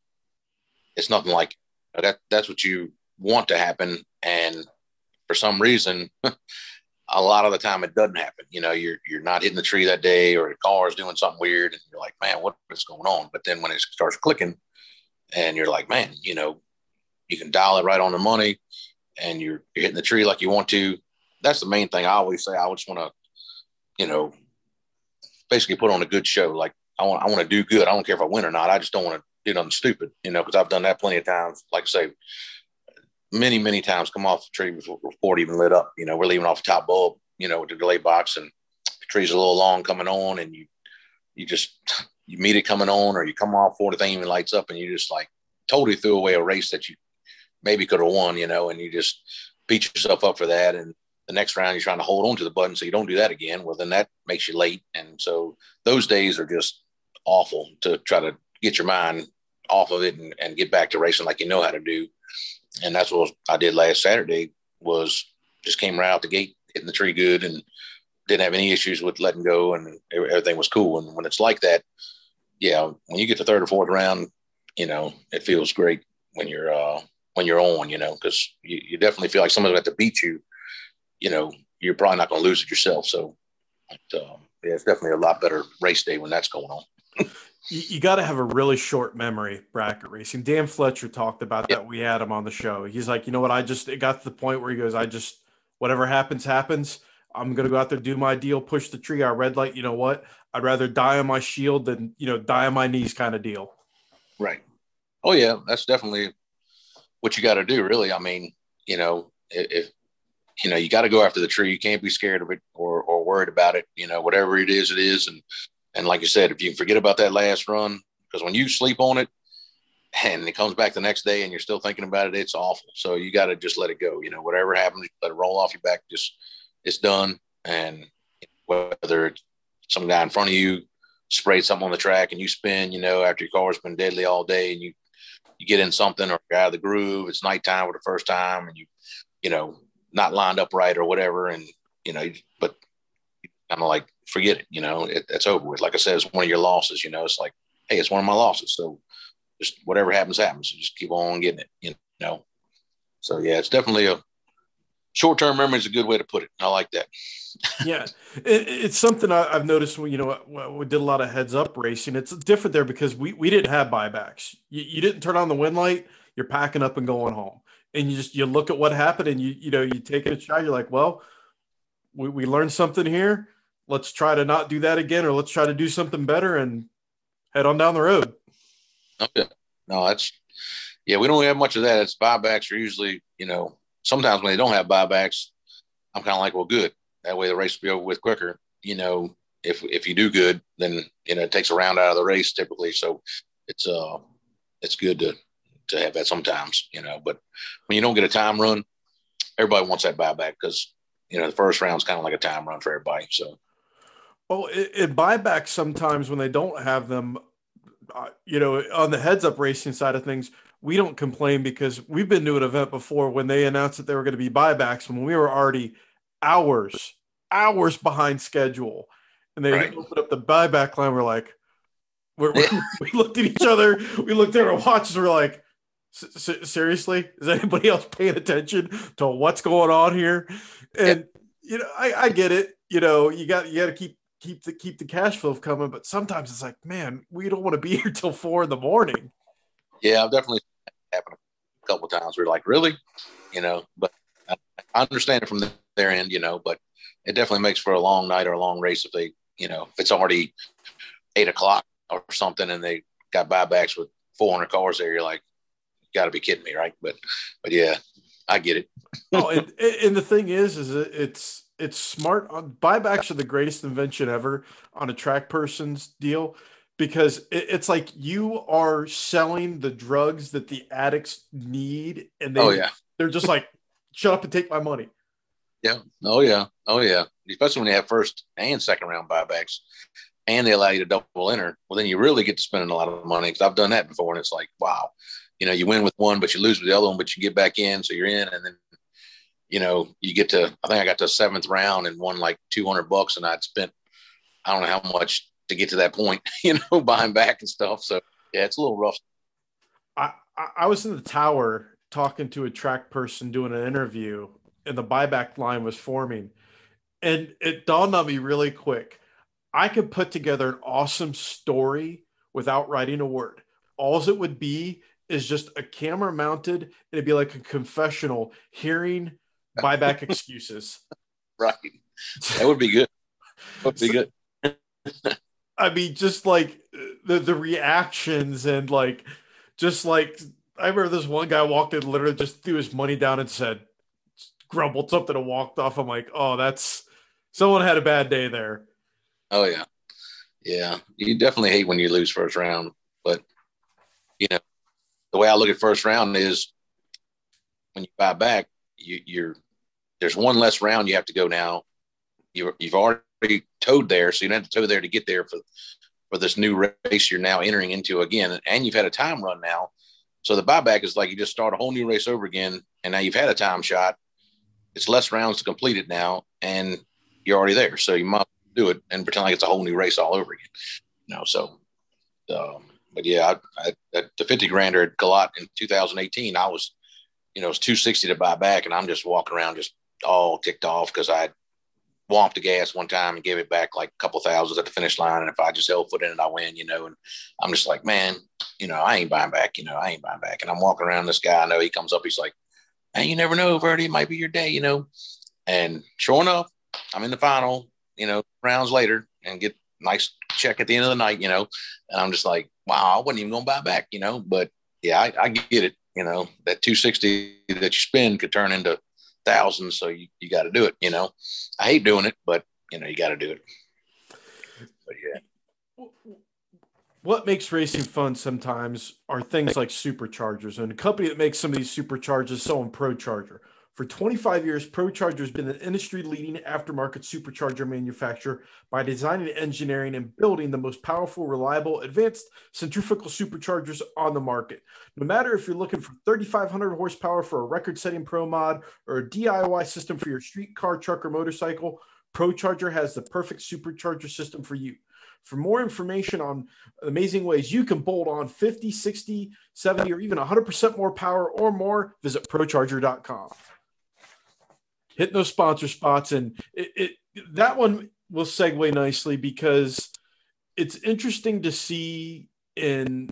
it's nothing like uh, that. That's what you want to happen, and for some reason, a lot of the time it doesn't happen. You know, you're you're not hitting the tree that day, or the car is doing something weird, and you're like, man, what is going on? But then when it starts clicking, and you're like, man, you know, you can dial it right on the money, and you're you're hitting the tree like you want to. That's the main thing I always say. I just want to, you know, basically put on a good show. Like I want I want to do good. I don't care if I win or not. I just don't want to do nothing stupid. You know, because I've done that plenty of times. Like I say, many, many times come off the tree before, before it even lit up. You know, we're leaving off the top bulb, you know, with the delay box and the tree's a little long coming on and you, you just, you meet it coming on or you come off before the thing even lights up and you just like totally threw away a race that you maybe could have won, you know, and you just beat yourself up for that. And the next round, you're trying to hold on to the button so you don't do that again. Well, then that makes you late. And so those days are just awful to try to get your mind off of it and, and get back to racing like you know how to do. And that's what I did last Saturday was just came right out the gate, hitting the tree good and didn't have any issues with letting go and everything was cool. And when it's like that, yeah, when you get to third or fourth round, you know, it feels great when you're, uh, when you're on, you know, because you, you definitely feel like someone's got to beat you, you know, you're probably not going to lose it yourself. So, but, um, yeah, it's definitely a lot better race day when that's going on. you, you got to have a really short memory bracket racing. Dan Fletcher talked about that. We had him on the show. He's like, you know what? I just it got to the point where he goes, I just whatever happens, happens. I'm gonna go out there, do my deal, push the tree, our red light. You know what? I'd rather die on my shield than you know die on my knees, kind of deal. Right. Oh yeah, that's definitely what you got to do. Really, I mean, you know, if you know, you got to go after the tree. You can't be scared of it or or worried about it. You know, whatever it is, it is. And and like you said, if you forget about that last run, because when you sleep on it and it comes back the next day and you're still thinking about it, it's awful. So you got to just let it go. You know, whatever happens, let it roll off your back. Just it's done. And whether it's some guy in front of you sprayed something on the track and you spin, you know, after your car's been deadly all day and you you get in something or out of the groove, it's nighttime for the first time and you, you know, not lined up right or whatever. And, you know, but kind of like forget it. You know, it, it's over with. Like I said, it's one of your losses. You know, it's like, hey, it's one of my losses. So just whatever happens, happens. So just keep on getting it. You know. So yeah, it's definitely a short term memory is a good way to put it. I like that. yeah, it, it's something I, have noticed. When you know we did a lot of heads up racing. It's different there because we we didn't have buybacks. You, you didn't turn on the wind light. You're packing up and going home, and you just you look at what happened, and you you know you take a shot. You're like, well, we, we learned something here let's try to not do that again or let's try to do something better and head on down the road. Okay. No, that's yeah, we don't have much of that. It's buybacks are usually, you know, sometimes when they don't have buybacks, I'm kind of like, well, good. That way the race will be over with quicker. You know, if if you do good, then you know it takes a round out of the race typically. So it's uh it's good to to have that sometimes, you know. But when you don't get a time run, everybody wants that buyback because you know the first round's kind of like a time run for everybody. So well, in buybacks, sometimes when they don't have them, uh, you know, on the heads up racing side of things, we don't complain because we've been to an event before when they announced that there were going to be buybacks when we were already hours, hours behind schedule. And they right. opened up the buyback line. We're like, we're, we're, we looked at each other, we looked at our watches, we're like, seriously, is anybody else paying attention to what's going on here? And you know, I, I get it. You know, you got you got to keep keep the keep the cash flow coming. But sometimes it's like, man, we don't want to be here till four in the morning. Yeah, I've definitely happened a couple times. We're like, really, you know, but I, I understand it from their end, you know, but it definitely makes for a long night or a long race if they, you know, if it's already eight o'clock or something and they got buybacks with 400 cars there, you're like, you got to be kidding me, right? But, but yeah, I get it. oh, and, and the thing is, is it's it's smart. Buybacks are the greatest invention ever on a track person's deal because it, it's like you are selling the drugs that the addicts need, and they, oh yeah, they're just like, shut up and take my money. Yeah. Oh yeah. Oh yeah. Especially when you have first and second round buybacks, and they allow you to double enter. Well, then you really get to spending a lot of money because I've done that before, and it's like, wow, you know, you win with one, but you lose with the other one, but you get back in, so you're in, and then you know, you get to, I think I got to seventh round and won like 200 bucks and I'd spent, I don't know how much to get to that point, you know, buying back and stuff. So yeah, it's a little rough. I, I was in the tower talking to a track person doing an interview and the buyback line was forming. And it dawned on me really quick. I could put together an awesome story without writing a word. All it would be is just a camera mounted. It'd be like a confessional hearing buyback excuses. Right. That would be good. That would be good. I mean, just like uh, the the reactions and like just like I remember this one guy walked in, literally just threw his money down and said, grumbled something and walked off. I'm like, oh, that's someone had a bad day there. Oh yeah, yeah. You definitely hate when you lose first round, but you know the way I look at first round is when you buy back, you, you're there's one less round you have to go now. You, you've already towed there, so you don't have to tow there to get there for for this new race you're now entering into again, and you've had a time run now. So the buyback is like you just start a whole new race over again, and now you've had a time shot. It's less rounds to complete it now, and you're already there. So you might do it and pretend like it's a whole new race all over again. You know, so, um, but yeah, I, I, the 50 grander at Galot in 2018, I was, you know, it was 260 to buy back, and I'm just walking around just all ticked off because I womped the gas one time and gave it back like a couple thousands at the finish line. And if I just held foot in it, I win, you know. And I'm just like, man, you know, I ain't buying back, you know, I ain't buying back. And I'm walking around this guy, I know he comes up, he's like, hey, you never know, Verdi, it might be your day, you know. And sure enough, I'm in the final, you know, rounds later and get nice check at the end of the night, you know. And I'm just like, wow, I wasn't even gonna buy back, you know. But yeah, I, I get it, you know, that 260 that you spend could turn into thousands, so you, you got to do it, you know. I hate doing it, but you know, you got to do it. But yeah. What makes racing fun sometimes are things like superchargers, and a company that makes some of these superchargers is selling ProCharger. For 25 years, ProCharger has been an industry leading aftermarket supercharger manufacturer by designing, engineering, and building the most powerful, reliable, advanced centrifugal superchargers on the market. No matter if you're looking for 3,500 horsepower for a record setting pro mod or a DIY system for your street car, truck, or motorcycle, ProCharger has the perfect supercharger system for you. For more information on amazing ways you can bolt on 50, 60, 70, or even 100% more power or more, visit procharger.com hitting those sponsor spots, and it, it that one will segue nicely because it's interesting to see in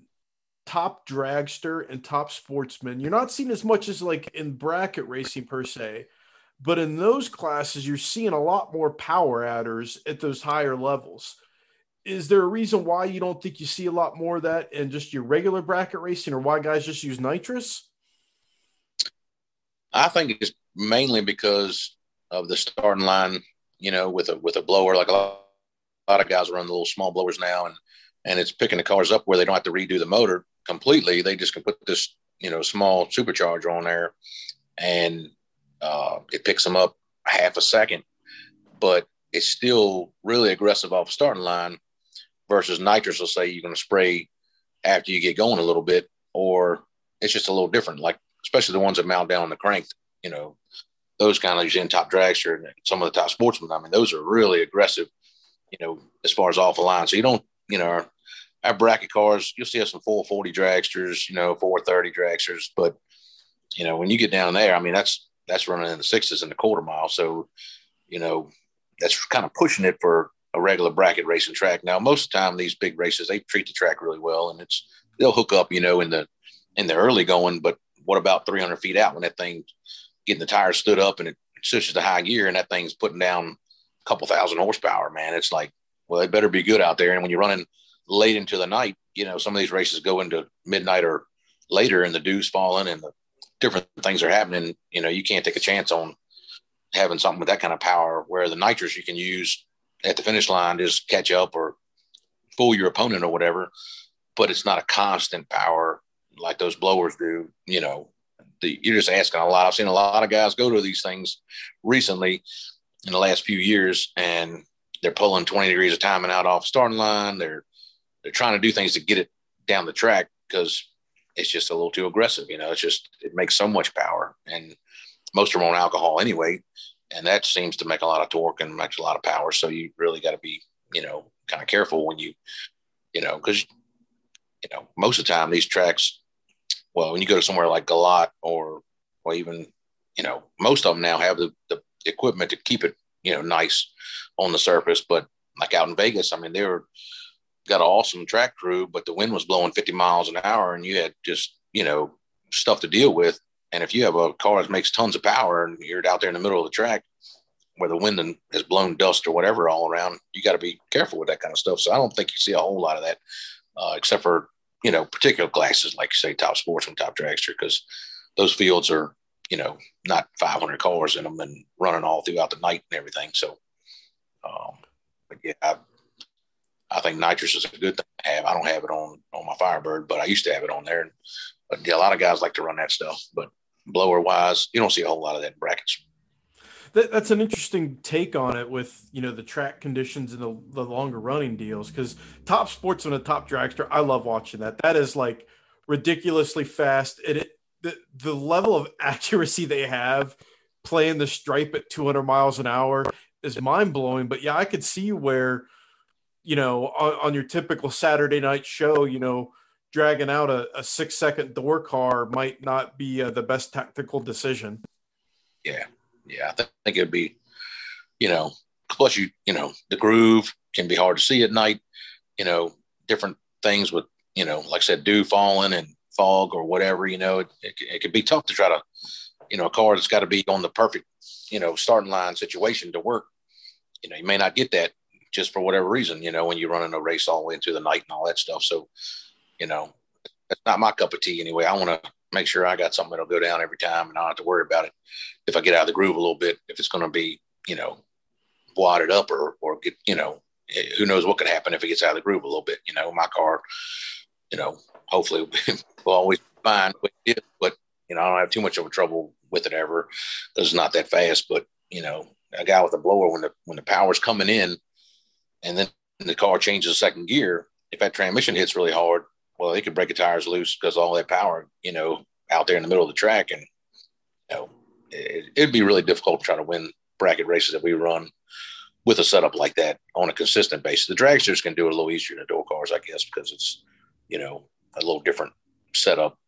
top dragster and top sportsman. You're not seeing as much as like in bracket racing per se, but in those classes, you're seeing a lot more power adders at those higher levels. Is there a reason why you don't think you see a lot more of that in just your regular bracket racing, or why guys just use nitrous? I think it's mainly because of the starting line. You know, with a with a blower, like a lot, a lot of guys run the little small blowers now, and and it's picking the cars up where they don't have to redo the motor completely. They just can put this you know small supercharger on there, and uh, it picks them up half a second, but it's still really aggressive off starting line versus nitrous. Will say you're going to spray after you get going a little bit, or it's just a little different. Like especially the ones that mount down on the crank, you know, those kind of in top dragster and some of the top sportsmen. I mean, those are really aggressive, you know, as far as off the line. So you don't, you know, our, our bracket cars, you'll see us some 440 dragsters, you know, 430 dragsters, but you know, when you get down there, I mean, that's that's running in the sixes in the quarter mile. So, you know, that's kind of pushing it for a regular bracket racing track. Now, most of the time, these big races they treat the track really well, and it's they'll hook up, you know, in the in the early going, but what about 300 feet out when that thing getting the tires stood up and it switches to high gear and that thing's putting down a couple thousand horsepower, man. It's like, well, it better be good out there. And when you're running late into the night, you know, some of these races go into midnight or later and the dew's falling and the different things are happening. You know, you can't take a chance on having something with that kind of power where the nitrous you can use at the finish line just catch up or fool your opponent or whatever, but it's not a constant power like those blowers do, you know, the, you're just asking a lot. I've seen a lot of guys go to these things recently in the last few years, and they're pulling 20 degrees of timing out off starting line. They're they're trying to do things to get it down the track because it's just a little too aggressive. You know, it's just it makes so much power, and most of them on alcohol anyway, and that seems to make a lot of torque and makes a lot of power. So you really got to be, you know, kind of careful when you, you know, because you know most of the time these tracks well, when you go to somewhere like Galot or or even you know most of them now have the, the equipment to keep it you know nice on the surface, but like out in Vegas, I mean they were got an awesome track crew, but the wind was blowing 50 miles an hour, and you had just you know stuff to deal with. And if you have a car that makes tons of power and you're out there in the middle of the track where the wind has blown dust or whatever all around, you got to be careful with that kind of stuff. So I don't think you see a whole lot of that, uh, except for you know, particular classes like say top sportsman, top dragster, because those fields are, you know, not 500 cars in them and running all throughout the night and everything. So, um, but yeah, I, I think nitrous is a good thing to have. I don't have it on on my Firebird, but I used to have it on there. But yeah, a lot of guys like to run that stuff. But blower wise. You don't see a whole lot of that in brackets. That, that's an interesting take on it with you know the track conditions and the, the longer running deals because top sports and a top dragster i love watching that that is like ridiculously fast and it the, the level of accuracy they have playing the stripe at 200 miles an hour is mind blowing. But yeah, I could see where, you know, on, on your typical Saturday night show, you know, dragging out a, a six second door car might not be uh, the best tactical decision. Yeah. Yeah. I th- think it'd be, you know, plus you, you know, the groove can be hard to see at night, you know, different things with, you know, like I said, dew falling and fog or whatever, you know, it, it, it can be tough to try to, you know, a car that's got to be on the perfect, you know, starting line situation to work. You know, you may not get that just for whatever reason, you know, when you're running a race all the way into the night and all that stuff. So, you know, that's not my cup of tea anyway. I want to make sure I got something that'll go down every time and I don't have to worry about it if I get out of the groove a little bit, if it's going to be, you know, wadded up or, or get, you know, eh, who knows what could happen if it gets out of the groove a little bit. You know, my car, you know, hopefully will always be fine but you know, I don't have too much of a trouble with it ever because it's not that fast. But you know, a guy with a blower when the when the power's coming in, and then the car changes second gear, if that transmission hits really hard, well, they could break the tires loose because all that power, you know, out there in the middle of the track, and you know, it, it'd be really difficult to try to win bracket races that we run with a setup like that on a consistent basis. The dragsters can do it a little easier than the door cars, I guess, because it's you know a little different setup,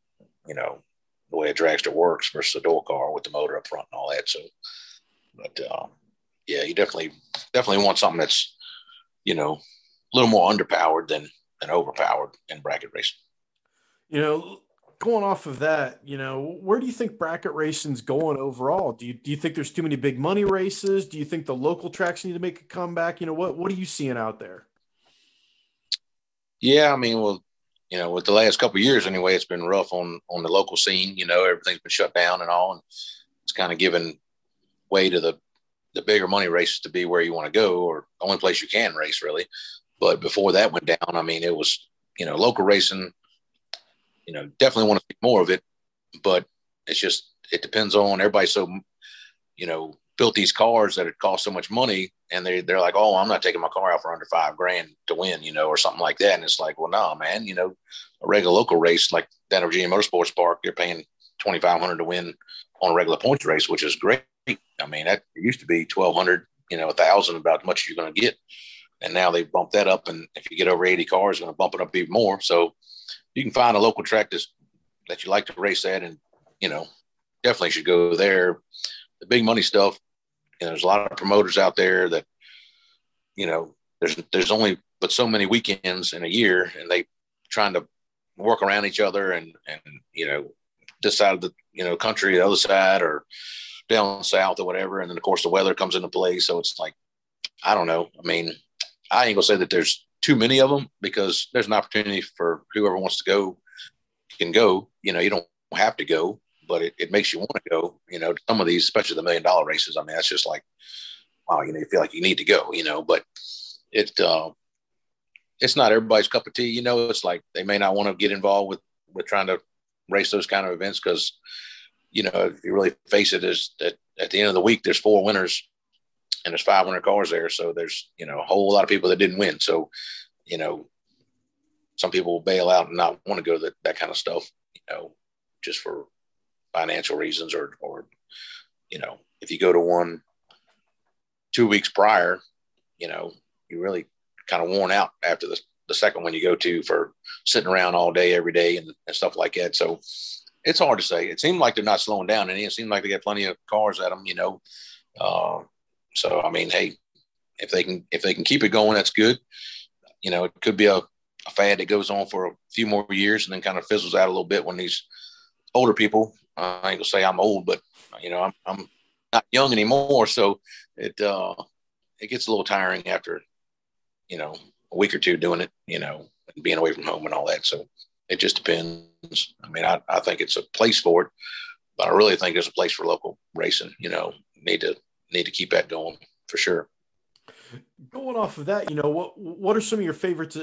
you know, the way a dragster works versus a door car with the motor up front and all that. So, but uh, yeah, you definitely definitely want something that's you know a little more underpowered than than overpowered in bracket racing. You know, going off of that, you know, where do you think bracket racing's going overall? Do you do you think there's too many big money races? Do you think the local tracks need to make a comeback? You know, what what are you seeing out there? Yeah, I mean, well, you know, with the last couple years anyway, it's been rough on on the local scene. You know, everything's been shut down and all, and it's kind of given way to the the bigger money races to be where you want to go, or the only place you can race really. But before that went down, I mean, it was you know local racing. You know, definitely want to see more of it, but it's just it depends on everybody. So, you know, built these cars that it cost so much money and they they're like, oh, I'm not taking my car out for under five grand to win, you know, or something like that. And it's like, well, nah, man, you know, a regular local race like that Virginia Motorsports Park, you're paying twenty five hundred to win on a regular points race, which is great. I mean, that used to be twelve hundred, you know, a thousand about as much as you're going to get, and now they bumped that up. And if you get over eighty cars, going to bump it up even more. So you can find a local track that's, that you like to race at, and you know, definitely should go there. The big money stuff, you know, there's a lot of promoters out there that, you know, there's there's only but so many weekends in a year, and they trying to work around each other and and you know this side of the you know country, the other side, or down south or whatever. And then of course the weather comes into play, so it's like I don't know. I mean, I ain't gonna say that there's too many of them because there's an opportunity for whoever wants to go can go. You know, you don't have to go, but it, it makes you want to go. You know, some of these, especially the million dollar races. I mean, that's just like, wow, you know, you feel like you need to go. You know, but it uh, it's not everybody's cup of tea. You know, it's like they may not want to get involved with with trying to race those kind of events because, you know, if you really face it, is that at the end of the week there's four winners and there's 500 cars there, so there's you know a whole lot of people that didn't win. So, you know, some people will bail out and not want to go to the, that kind of stuff. You know, just for financial reasons or or you know if you go to one two weeks prior you know you really kind of worn out after the, the second one you go to for sitting around all day every day and, and stuff like that so it's hard to say it seemed like they're not slowing down and it seemed like they got plenty of cars at them you know uh, so i mean hey if they can if they can keep it going that's good you know it could be a, a fad that goes on for a few more years and then kind of fizzles out a little bit when these older people I ain't gonna say I'm old, but you know, I'm, I'm not young anymore. So it, uh, it gets a little tiring after, you know, a week or two doing it, you know, and being away from home and all that. So it just depends. I mean, I, I think it's a place for it, but I really think there's a place for local racing, you know, need to, need to keep that going for sure. Going off of that, you know, what, what are some of your favorites,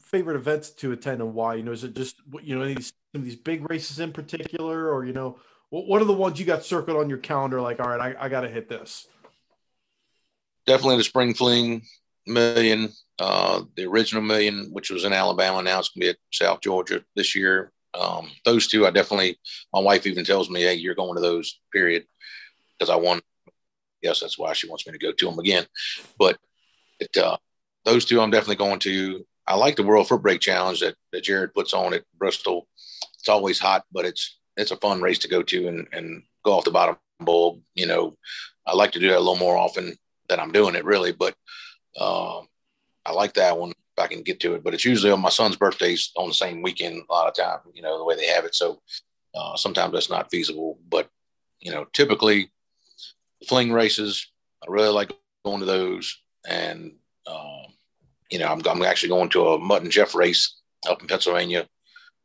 favorite events to attend and why? You know, is it just, you know, these some of these big races in particular, or you know, What are the ones you got circled on your calendar? Like, all right, I, I got to hit this. Definitely the spring fling million, uh, the original million, which was in Alabama. Now it's going to be at South Georgia this year. Um, those two, I definitely, my wife even tells me, hey, you're going to those, period, because I won. Yes, that's why she wants me to go to them again. But it, uh, those two, I'm definitely going to. I like the World Foot Brake Challenge that, that Jared puts on at Bristol. It's always hot, but it's it's a fun race to go to and, and go off the bottom bulb. You know, I like to do that a little more often than I'm doing it really, but uh, I like that one if I can get to it. But it's usually on my son's birthday's on the same weekend a lot of time, you know, the way they have it. So uh, sometimes that's not feasible. But, you know, typically fling races, I really like going to those. And, uh, you know, I'm, I'm actually going to a Mutt and Jeff race up in Pennsylvania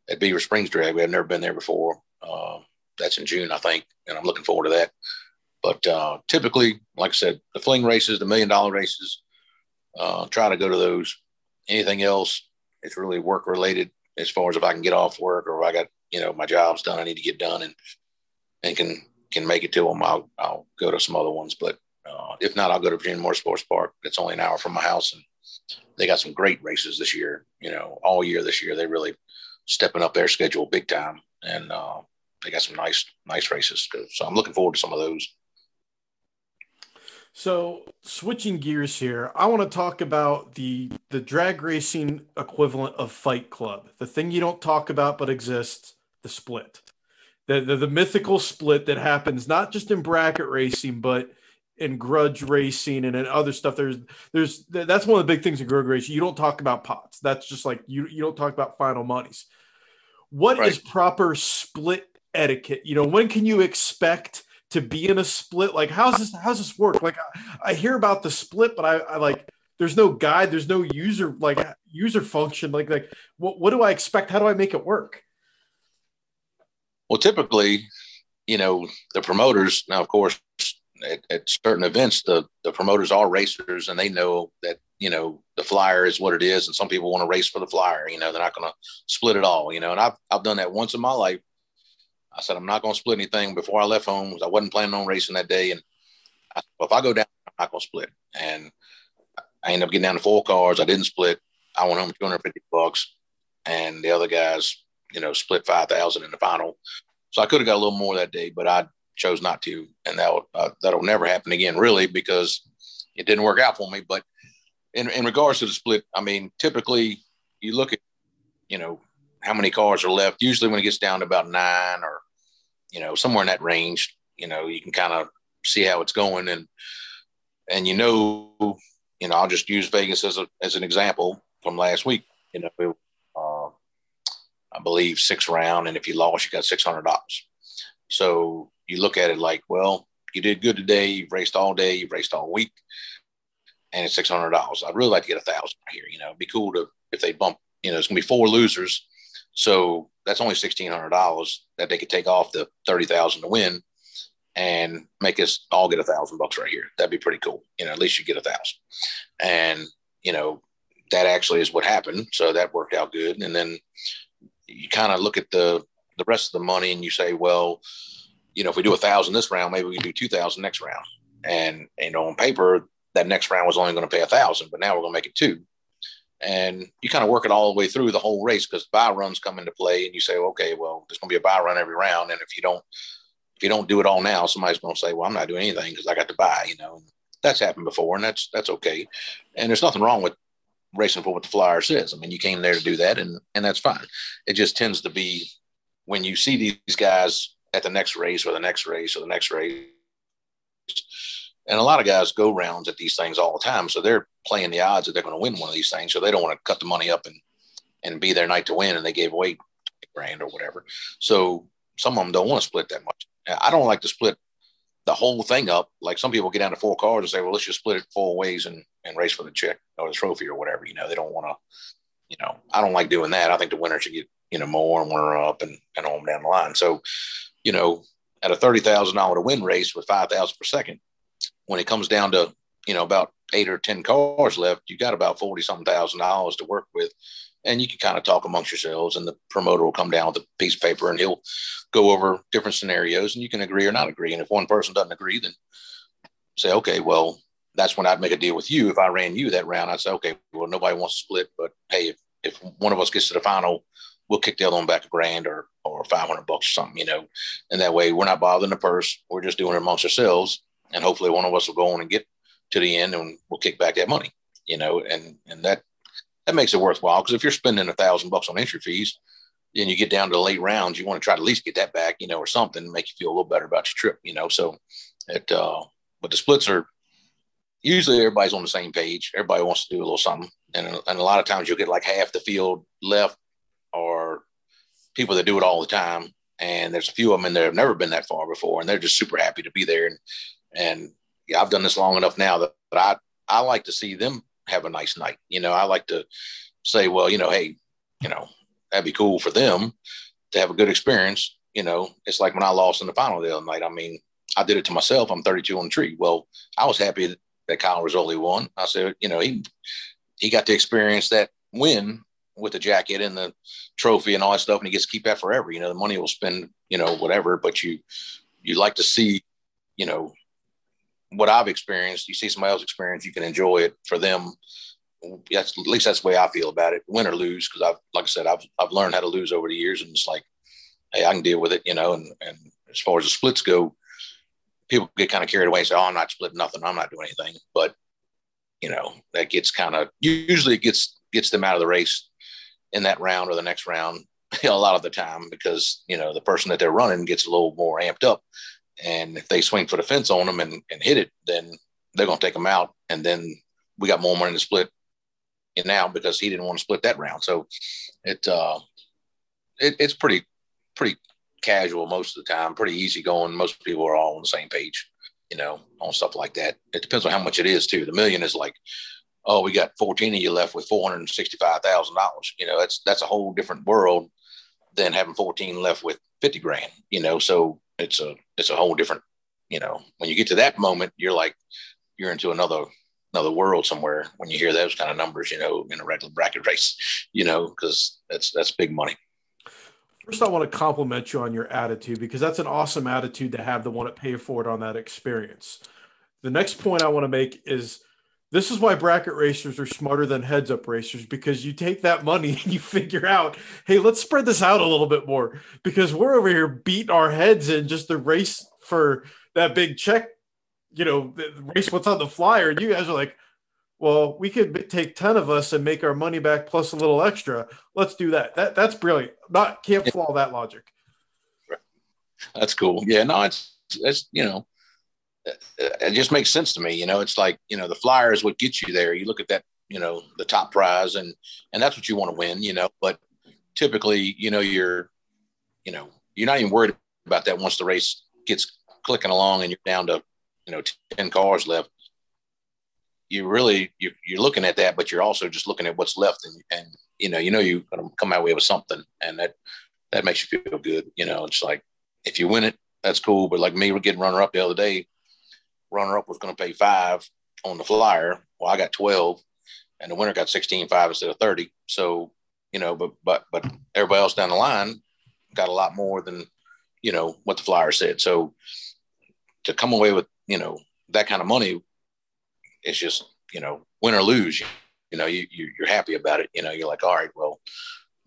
at Beaver Springs Drag. I've never been there before. Uh, that's in June, I think, and I'm looking forward to that. But uh, typically, like I said, the fling races, the million dollar races, uh, try to go to those. Anything else, it's really work related as far as if I can get off work or if I got you know my job's done, I need to get done and and can can make it to them. I'll I'll go to some other ones, but uh, if not, I'll go to Virginia Motorsports Park. It's only an hour from my house, and they got some great races this year. You know, all year this year they really stepping up their schedule big time, and uh, they got some nice nice races. So I'm looking forward to some of those. So switching gears here, I want to talk about the the drag racing equivalent of Fight Club, the thing you don't talk about but exists, the split, the the, the mythical split that happens not just in bracket racing but in grudge racing and in other stuff. There's there's that's one of the big things in grudge racing. You don't talk about pots. That's just like you you don't talk about final monies. What right. is proper split etiquette? You know, when can you expect to be in a split? Like, how's this? How's this work? Like, I, I hear about the split, but I, I, like there's no guide, there's no user like user function. Like, like what what do I expect? How do I make it work? Well, typically, you know, the promoters now, of course, at, at certain events, the the promoters are racers, and they know that you know the flyer is what it is, and some people want to race for the flyer. You know, they're not going to split it all. You know, and I've I've done that once in my life I said, I'm not going to split anything before I left home. I wasn't planning on racing that day. And I, if I go down, I'm not going to split. And I ended up getting down to four cars. I didn't split. I went home 250 bucks. And the other guys, you know, split 5,000 in the final. So I could have got a little more that day, but I chose not to. And that uh, that'll never happen again, really, because it didn't work out for me. But in, in regards to the split, I mean, typically you look at, you know, how many cars are left. Usually when it gets down to about nine or you know, somewhere in that range, you know, you can kind of see how it's going and, and you know, you know, I'll just use Vegas as a, as an example from last week, you know, it, I believe six round. And if you lost, you got $600. So you look at it like, well, you did good today. You've raced all day. You've raced all week and it's $600. I'd really like to get a thousand here. You know, it'd be cool to, if they bump, you know, it's gonna be four losers. So that's only sixteen hundred dollars that they could take off the thirty thousand to win, and make us all get a thousand bucks right here. That'd be pretty cool. You know, at least you get a thousand, and you know that actually is what happened. So that worked out good. And then you kind of look at the the rest of the money and you say, well, you know, if we do a thousand this round, maybe we can do two thousand next round. And you know, on paper, that next round was only going to pay a thousand, but now we're going to make it two. And you kind of work it all the way through the whole race because buy runs come into play and you say okay well there's going to be a buy run every round. And if you don't if you don't do it all now somebody's going to say well i'm not doing anything because i got to buy you know that's happened before and that's that's okay. And there's nothing wrong with racing for what the flyer says i mean you came there to do that and and that's fine it just tends to be when you see these guys at the next race or the next race or the next race and a lot of guys go rounds at these things all the time. So they're playing the odds that they're going to win one of these things. So they don't want to cut the money up and, and be their night to win. And they gave away grand or whatever. So some of them don't want to split that much. I don't like to split the whole thing up. Like some people get down to four cars and say, well, let's just split it four ways and, and race for the check or the trophy or whatever. You know, they don't want to, you know, I don't like doing that. I think the winner should get, you know, more and winner up and, and on down the line. So, you know, at a $30,000 to win race with 5,000 per second, when it comes down to you know about eight or ten cars left, you got about forty something thousand dollars to work with, and you can kind of talk amongst yourselves and the promoter will come down with a piece of paper and he'll go over different scenarios and you can agree or not agree and if one person doesn't agree then say okay well that's when i'd make a deal with you. If i ran you that round i'd say okay well nobody wants to split but hey if, if one of us gets to the final we'll kick the other one back a grand or or 500 bucks or something you know? And that way we're not bothering the purse we're just doing it amongst ourselves and hopefully one of us will go on and get to the end and we'll kick back that money you know? And and that that makes it worthwhile because if you're spending a thousand bucks on entry fees and you get down to the late rounds, you want to try to at least get that back, you know, or something, make you feel a little better about your trip, you know. So it uh but the splits are usually everybody's on the same page. Everybody wants to do a little something. And, and a lot of times you'll get like half the field left or people that do it all the time. And there's a few of them in there have never been that far before and they're just super happy to be there. And and yeah, I've done this long enough now that, that I I like to see them have a nice night. You know, I like to say, well, you know, hey, you know, that'd be cool for them to have a good experience. You know, it's like when I lost in the final the other night. I mean, I did it to myself. I'm 32 on the tree. Well, I was happy that Kyle Rizzoli won. I said, you know, he he got to experience that win with the jacket and the trophy and all that stuff, and he gets to keep that forever. You know, the money will spend, you know, whatever, but you you like to see, you know, what I've experienced, you see somebody else experience, you can enjoy it for them. That's at least that's the way I feel about it, win or lose. Because I've, like I said, I've I've learned how to lose over the years, and it's like, hey, I can deal with it, you know. And and as far as the splits go, people get kind of carried away and say, oh, I'm not splitting nothing, I'm not doing anything. But you know, that gets kind of usually it gets gets them out of the race in that round or the next round a lot of the time because you know the person that they're running gets a little more amped up and if they swing for the fence on them and, and hit it, then they're going to take them out. And then we got more money to split in now because he didn't want to split that round. So it, uh, it, it's pretty, pretty casual most of the time, pretty easy going. Most people are all on the same page, you know, on stuff like that. It depends on how much it is too. The million is like, oh, we got 14 of you left with $465,000. You know, that's, that's a whole different world than having 14 left with 50 grand, you know? So it's a it's a whole different you know when you get to that moment you're like you're into another another world somewhere when you hear those kind of numbers you know in a regular bracket race you know because that's that's big money First, I want to compliment you on your attitude because that's an awesome attitude to have the one at pay for it on that experience. The next point I want to make is this is why bracket racers are smarter than heads up racers because you take that money and you figure out, hey, let's spread this out a little bit more because we're over here beating our heads in just the race for that big check, you know, the race what's on the flyer. And you guys are like, well, we could take 10 of us and make our money back plus a little extra. Let's do that. That that's brilliant. Not can't flaw that logic. That's cool. Yeah, no, it's it's you know, it just makes sense to me. You know, it's like, you know, the flyer is what gets you there. You look at that, you know, the top prize and, and that's what you want to win, you know, but typically, you know, you're, you know, you're not even worried about that once the race gets clicking along and you're down to, you know, 10 cars left. You really, you're, you're looking at that, but you're also just looking at what's left and, and, you know, you know, you're going to come out with something and that, that makes you feel good. You know, it's like, if you win it, that's cool. But like me, we're getting runner up the other day runner up was going to pay five on the flyer. Well, I got 12 and the winner got 16 five instead of 30. So, you know, but, but, but everybody else down the line got a lot more than, you know, what the flyer said. So to come away with, you know, that kind of money, it's just, you know, win or lose, you, you know, you, you, you're happy about it. You know, you're like, all right, well,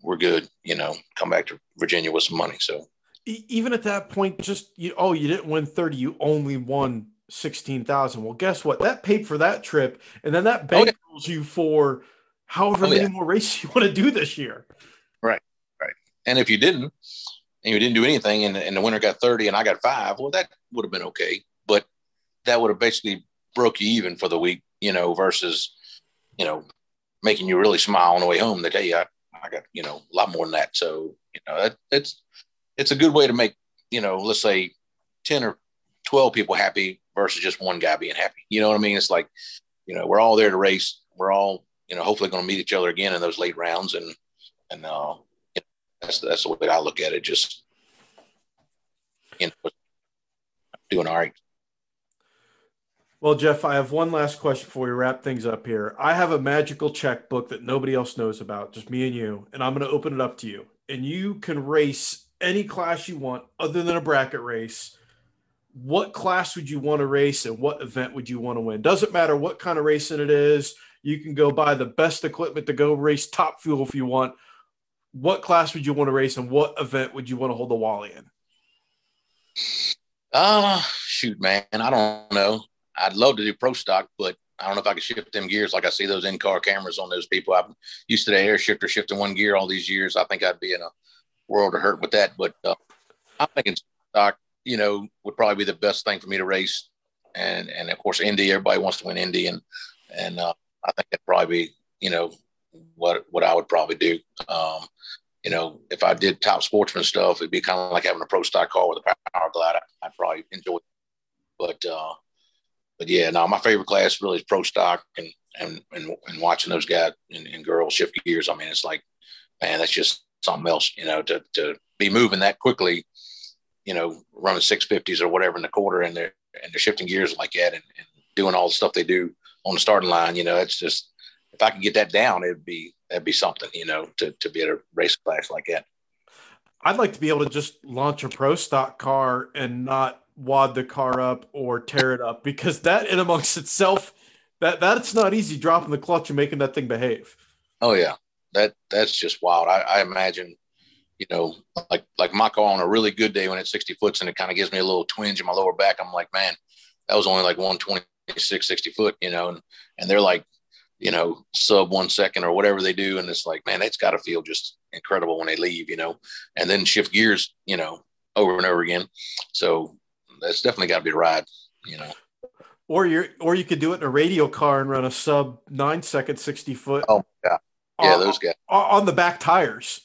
we're good, you know, come back to Virginia with some money. So, even at that point, just you, oh, you didn't win 30, you only won sixteen thousand. Well, guess what? That paid for that trip, and then that bankrolls oh, yeah. you for however oh, many yeah. more races you want to do this year. Right, right. And if you didn't, and you didn't do anything, and, and the winner got thirty, and I got five, well, that would have been okay. But that would have basically broke you even for the week, you know, versus you know making you really smile on the way home. That hey, I, I got you know a lot more than that. So you know that it's it's a good way to make you know let's say ten or 12 people happy versus just one guy being happy. You know what I mean? It's like, you know, we're all there to race. We're all, you know, hopefully going to meet each other again in those late rounds. And, and, uh, that's, that's the way I look at it. Just, you know, doing all right. Well, Well, Jeff, I have one last question before we wrap things up here. I have a magical checkbook that nobody else knows about, just me and you, and I'm going to open it up to you. And you can race any class you want other than a bracket race. What class would you want to race and what event would you want to win? Doesn't matter what kind of racing it is. You can go buy the best equipment to go race top fuel if you want. What class would you want to race and what event would you want to hold the Wally in? Uh, shoot, man. I don't know. I'd love to do pro stock, but I don't know if I could shift them gears like I see those in car cameras on those people. I'm used to the air shifter shifting one gear all these years. I think I'd be in a world of hurt with that. But uh, I'm thinking stock, you know, would probably be the best thing for me to race. And and of course, Indy. Everybody wants to win Indy, and and uh, I think that'd probably be you know what what I would probably do. Um, you know, if I did top sportsman stuff, it'd be kind of like having a pro stock car with a power glide. I, would probably enjoy it. But uh, but yeah, now my favorite class really is pro stock and and and, and watching those guys and, and girls shift gears. I mean, it's like, man, that's just something else, you know, to to be moving that quickly, you know, running six fifties or whatever in the quarter and they're and they're shifting gears like that and, and doing all the stuff they do on the starting line, you know, it's just if I could get that down, it'd be that'd be something, you know, to to be at a race class like that. I'd like to be able to just launch a pro stock car and not wad the car up or tear it up because that in amongst itself that that's not easy dropping the clutch and making that thing behave. Oh yeah. That that's just wild. I, I imagine you know like like my car on a really good day when it's 60 foots and it kind of gives me a little twinge in my lower back i'm like man that was only like 126 60 foot you know and and they're like you know sub one second or whatever they do and it's like man it's got to feel just incredible when they leave you know and then shift gears you know over and over again so that's definitely got to be a ride, you know. Or you or you could do it in a radial car and run a sub nine second sixty foot. Oh yeah, yeah, on, those guys on the back tires.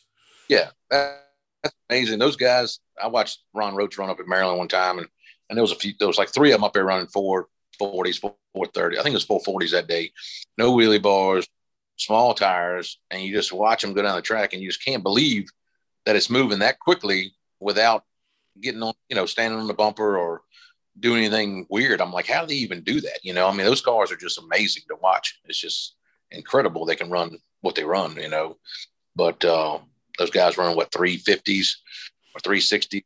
Yeah, that's amazing. Those guys. I watched Ron Roach run up in Maryland one time, and and there was a few. There was like three of them up there running four forties, four thirty. I think it was four forties that day. No wheelie bars, small tires, and you just watch them go down the track, and you just can't believe that it's moving that quickly without getting on, you know, standing on the bumper or doing anything weird. I'm like, how do they even do that? You know, I mean, those cars are just amazing to watch. It's just incredible they can run what they run, you know. But uh, those guys running what 350s or 360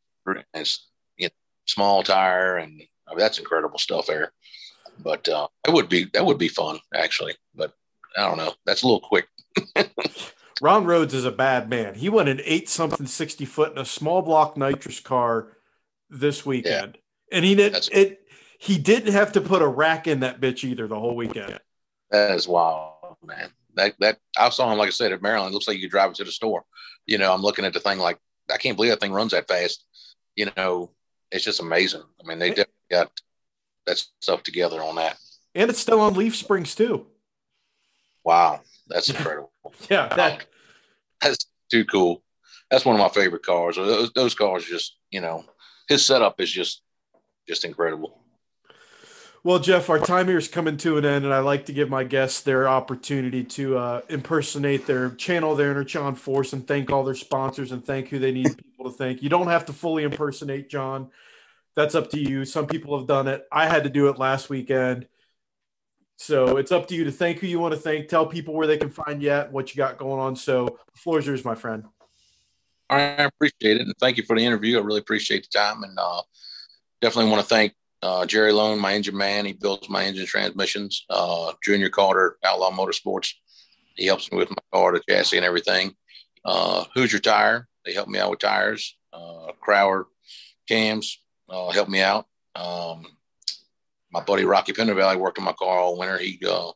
and you know, small tire, and I mean, that's incredible stuff there. But uh, it would be that would be fun actually. But I don't know, that's a little quick. Ron Rhodes is a bad man. He went an eight something 60 foot in a small block nitrous car this weekend. Yeah. And he didn't it he didn't have to put a rack in that bitch either the whole weekend. That is wild, man. That that I saw him like I said at Maryland. It looks like you could drive it to the store. You know, I'm looking at the thing like I can't believe that thing runs that fast. You know, it's just amazing. I mean, they definitely got that stuff together on that. And it's still on leaf springs too. Wow, that's incredible. yeah, that that's too cool. That's one of my favorite cars. Those, those cars, just you know, his setup is just just incredible. Well, Jeff, our time here is coming to an end, and I like to give my guests their opportunity to uh, impersonate their channel their inner John Force and thank all their sponsors and thank who they need people to thank. You don't have to fully impersonate John. That's up to you. Some people have done it. I had to do it last weekend. So it's up to you to thank who you want to thank. Tell people where they can find you at, what you got going on. So the floor is yours, my friend. I appreciate it. And thank you for the interview. I really appreciate the time. And uh, definitely want to thank uh, Jerry Lone, my engine man. He builds my engine transmissions. Uh, Junior Carter, Outlaw Motorsports. He helps me with my car, the chassis, and everything. Uh, Hoosier Tire. They help me out with tires. Uh, Crower Cams uh, help me out. Um, my buddy Rocky Valley worked on my car all winter. He uh,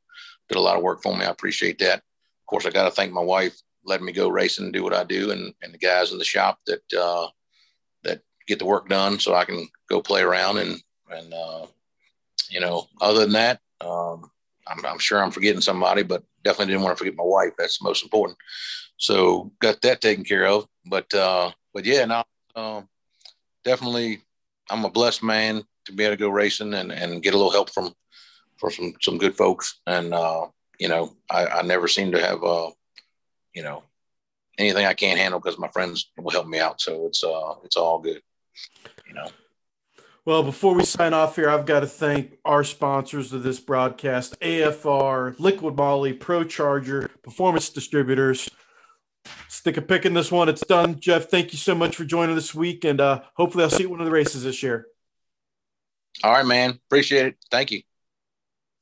did a lot of work for me. I appreciate that. Of course, I got to thank my wife letting me go racing and do what I do, and, and the guys in the shop that uh, that get the work done so I can go play around and and uh, you know. Other than that, um, I'm, I'm sure I'm forgetting somebody, but definitely didn't want to forget my wife. That's the most important. So got that taken care of. But uh, but yeah, now um, definitely I'm a blessed man to be able to go racing and, and get a little help from from some, some good folks. And uh, you know, I, I never seem to have uh, you know, anything I can't handle because my friends will help me out. So it's uh it's all good, you know. Well, before we sign off here, I've got to thank our sponsors of this broadcast AFR, Liqui Moly, Pro Charger, Performance Distributors. Stick a pick in this one. It's done. Jeff, thank you so much for joining this week. And uh, hopefully, I'll see you at one of the races this year. All right, man. Appreciate it. Thank you.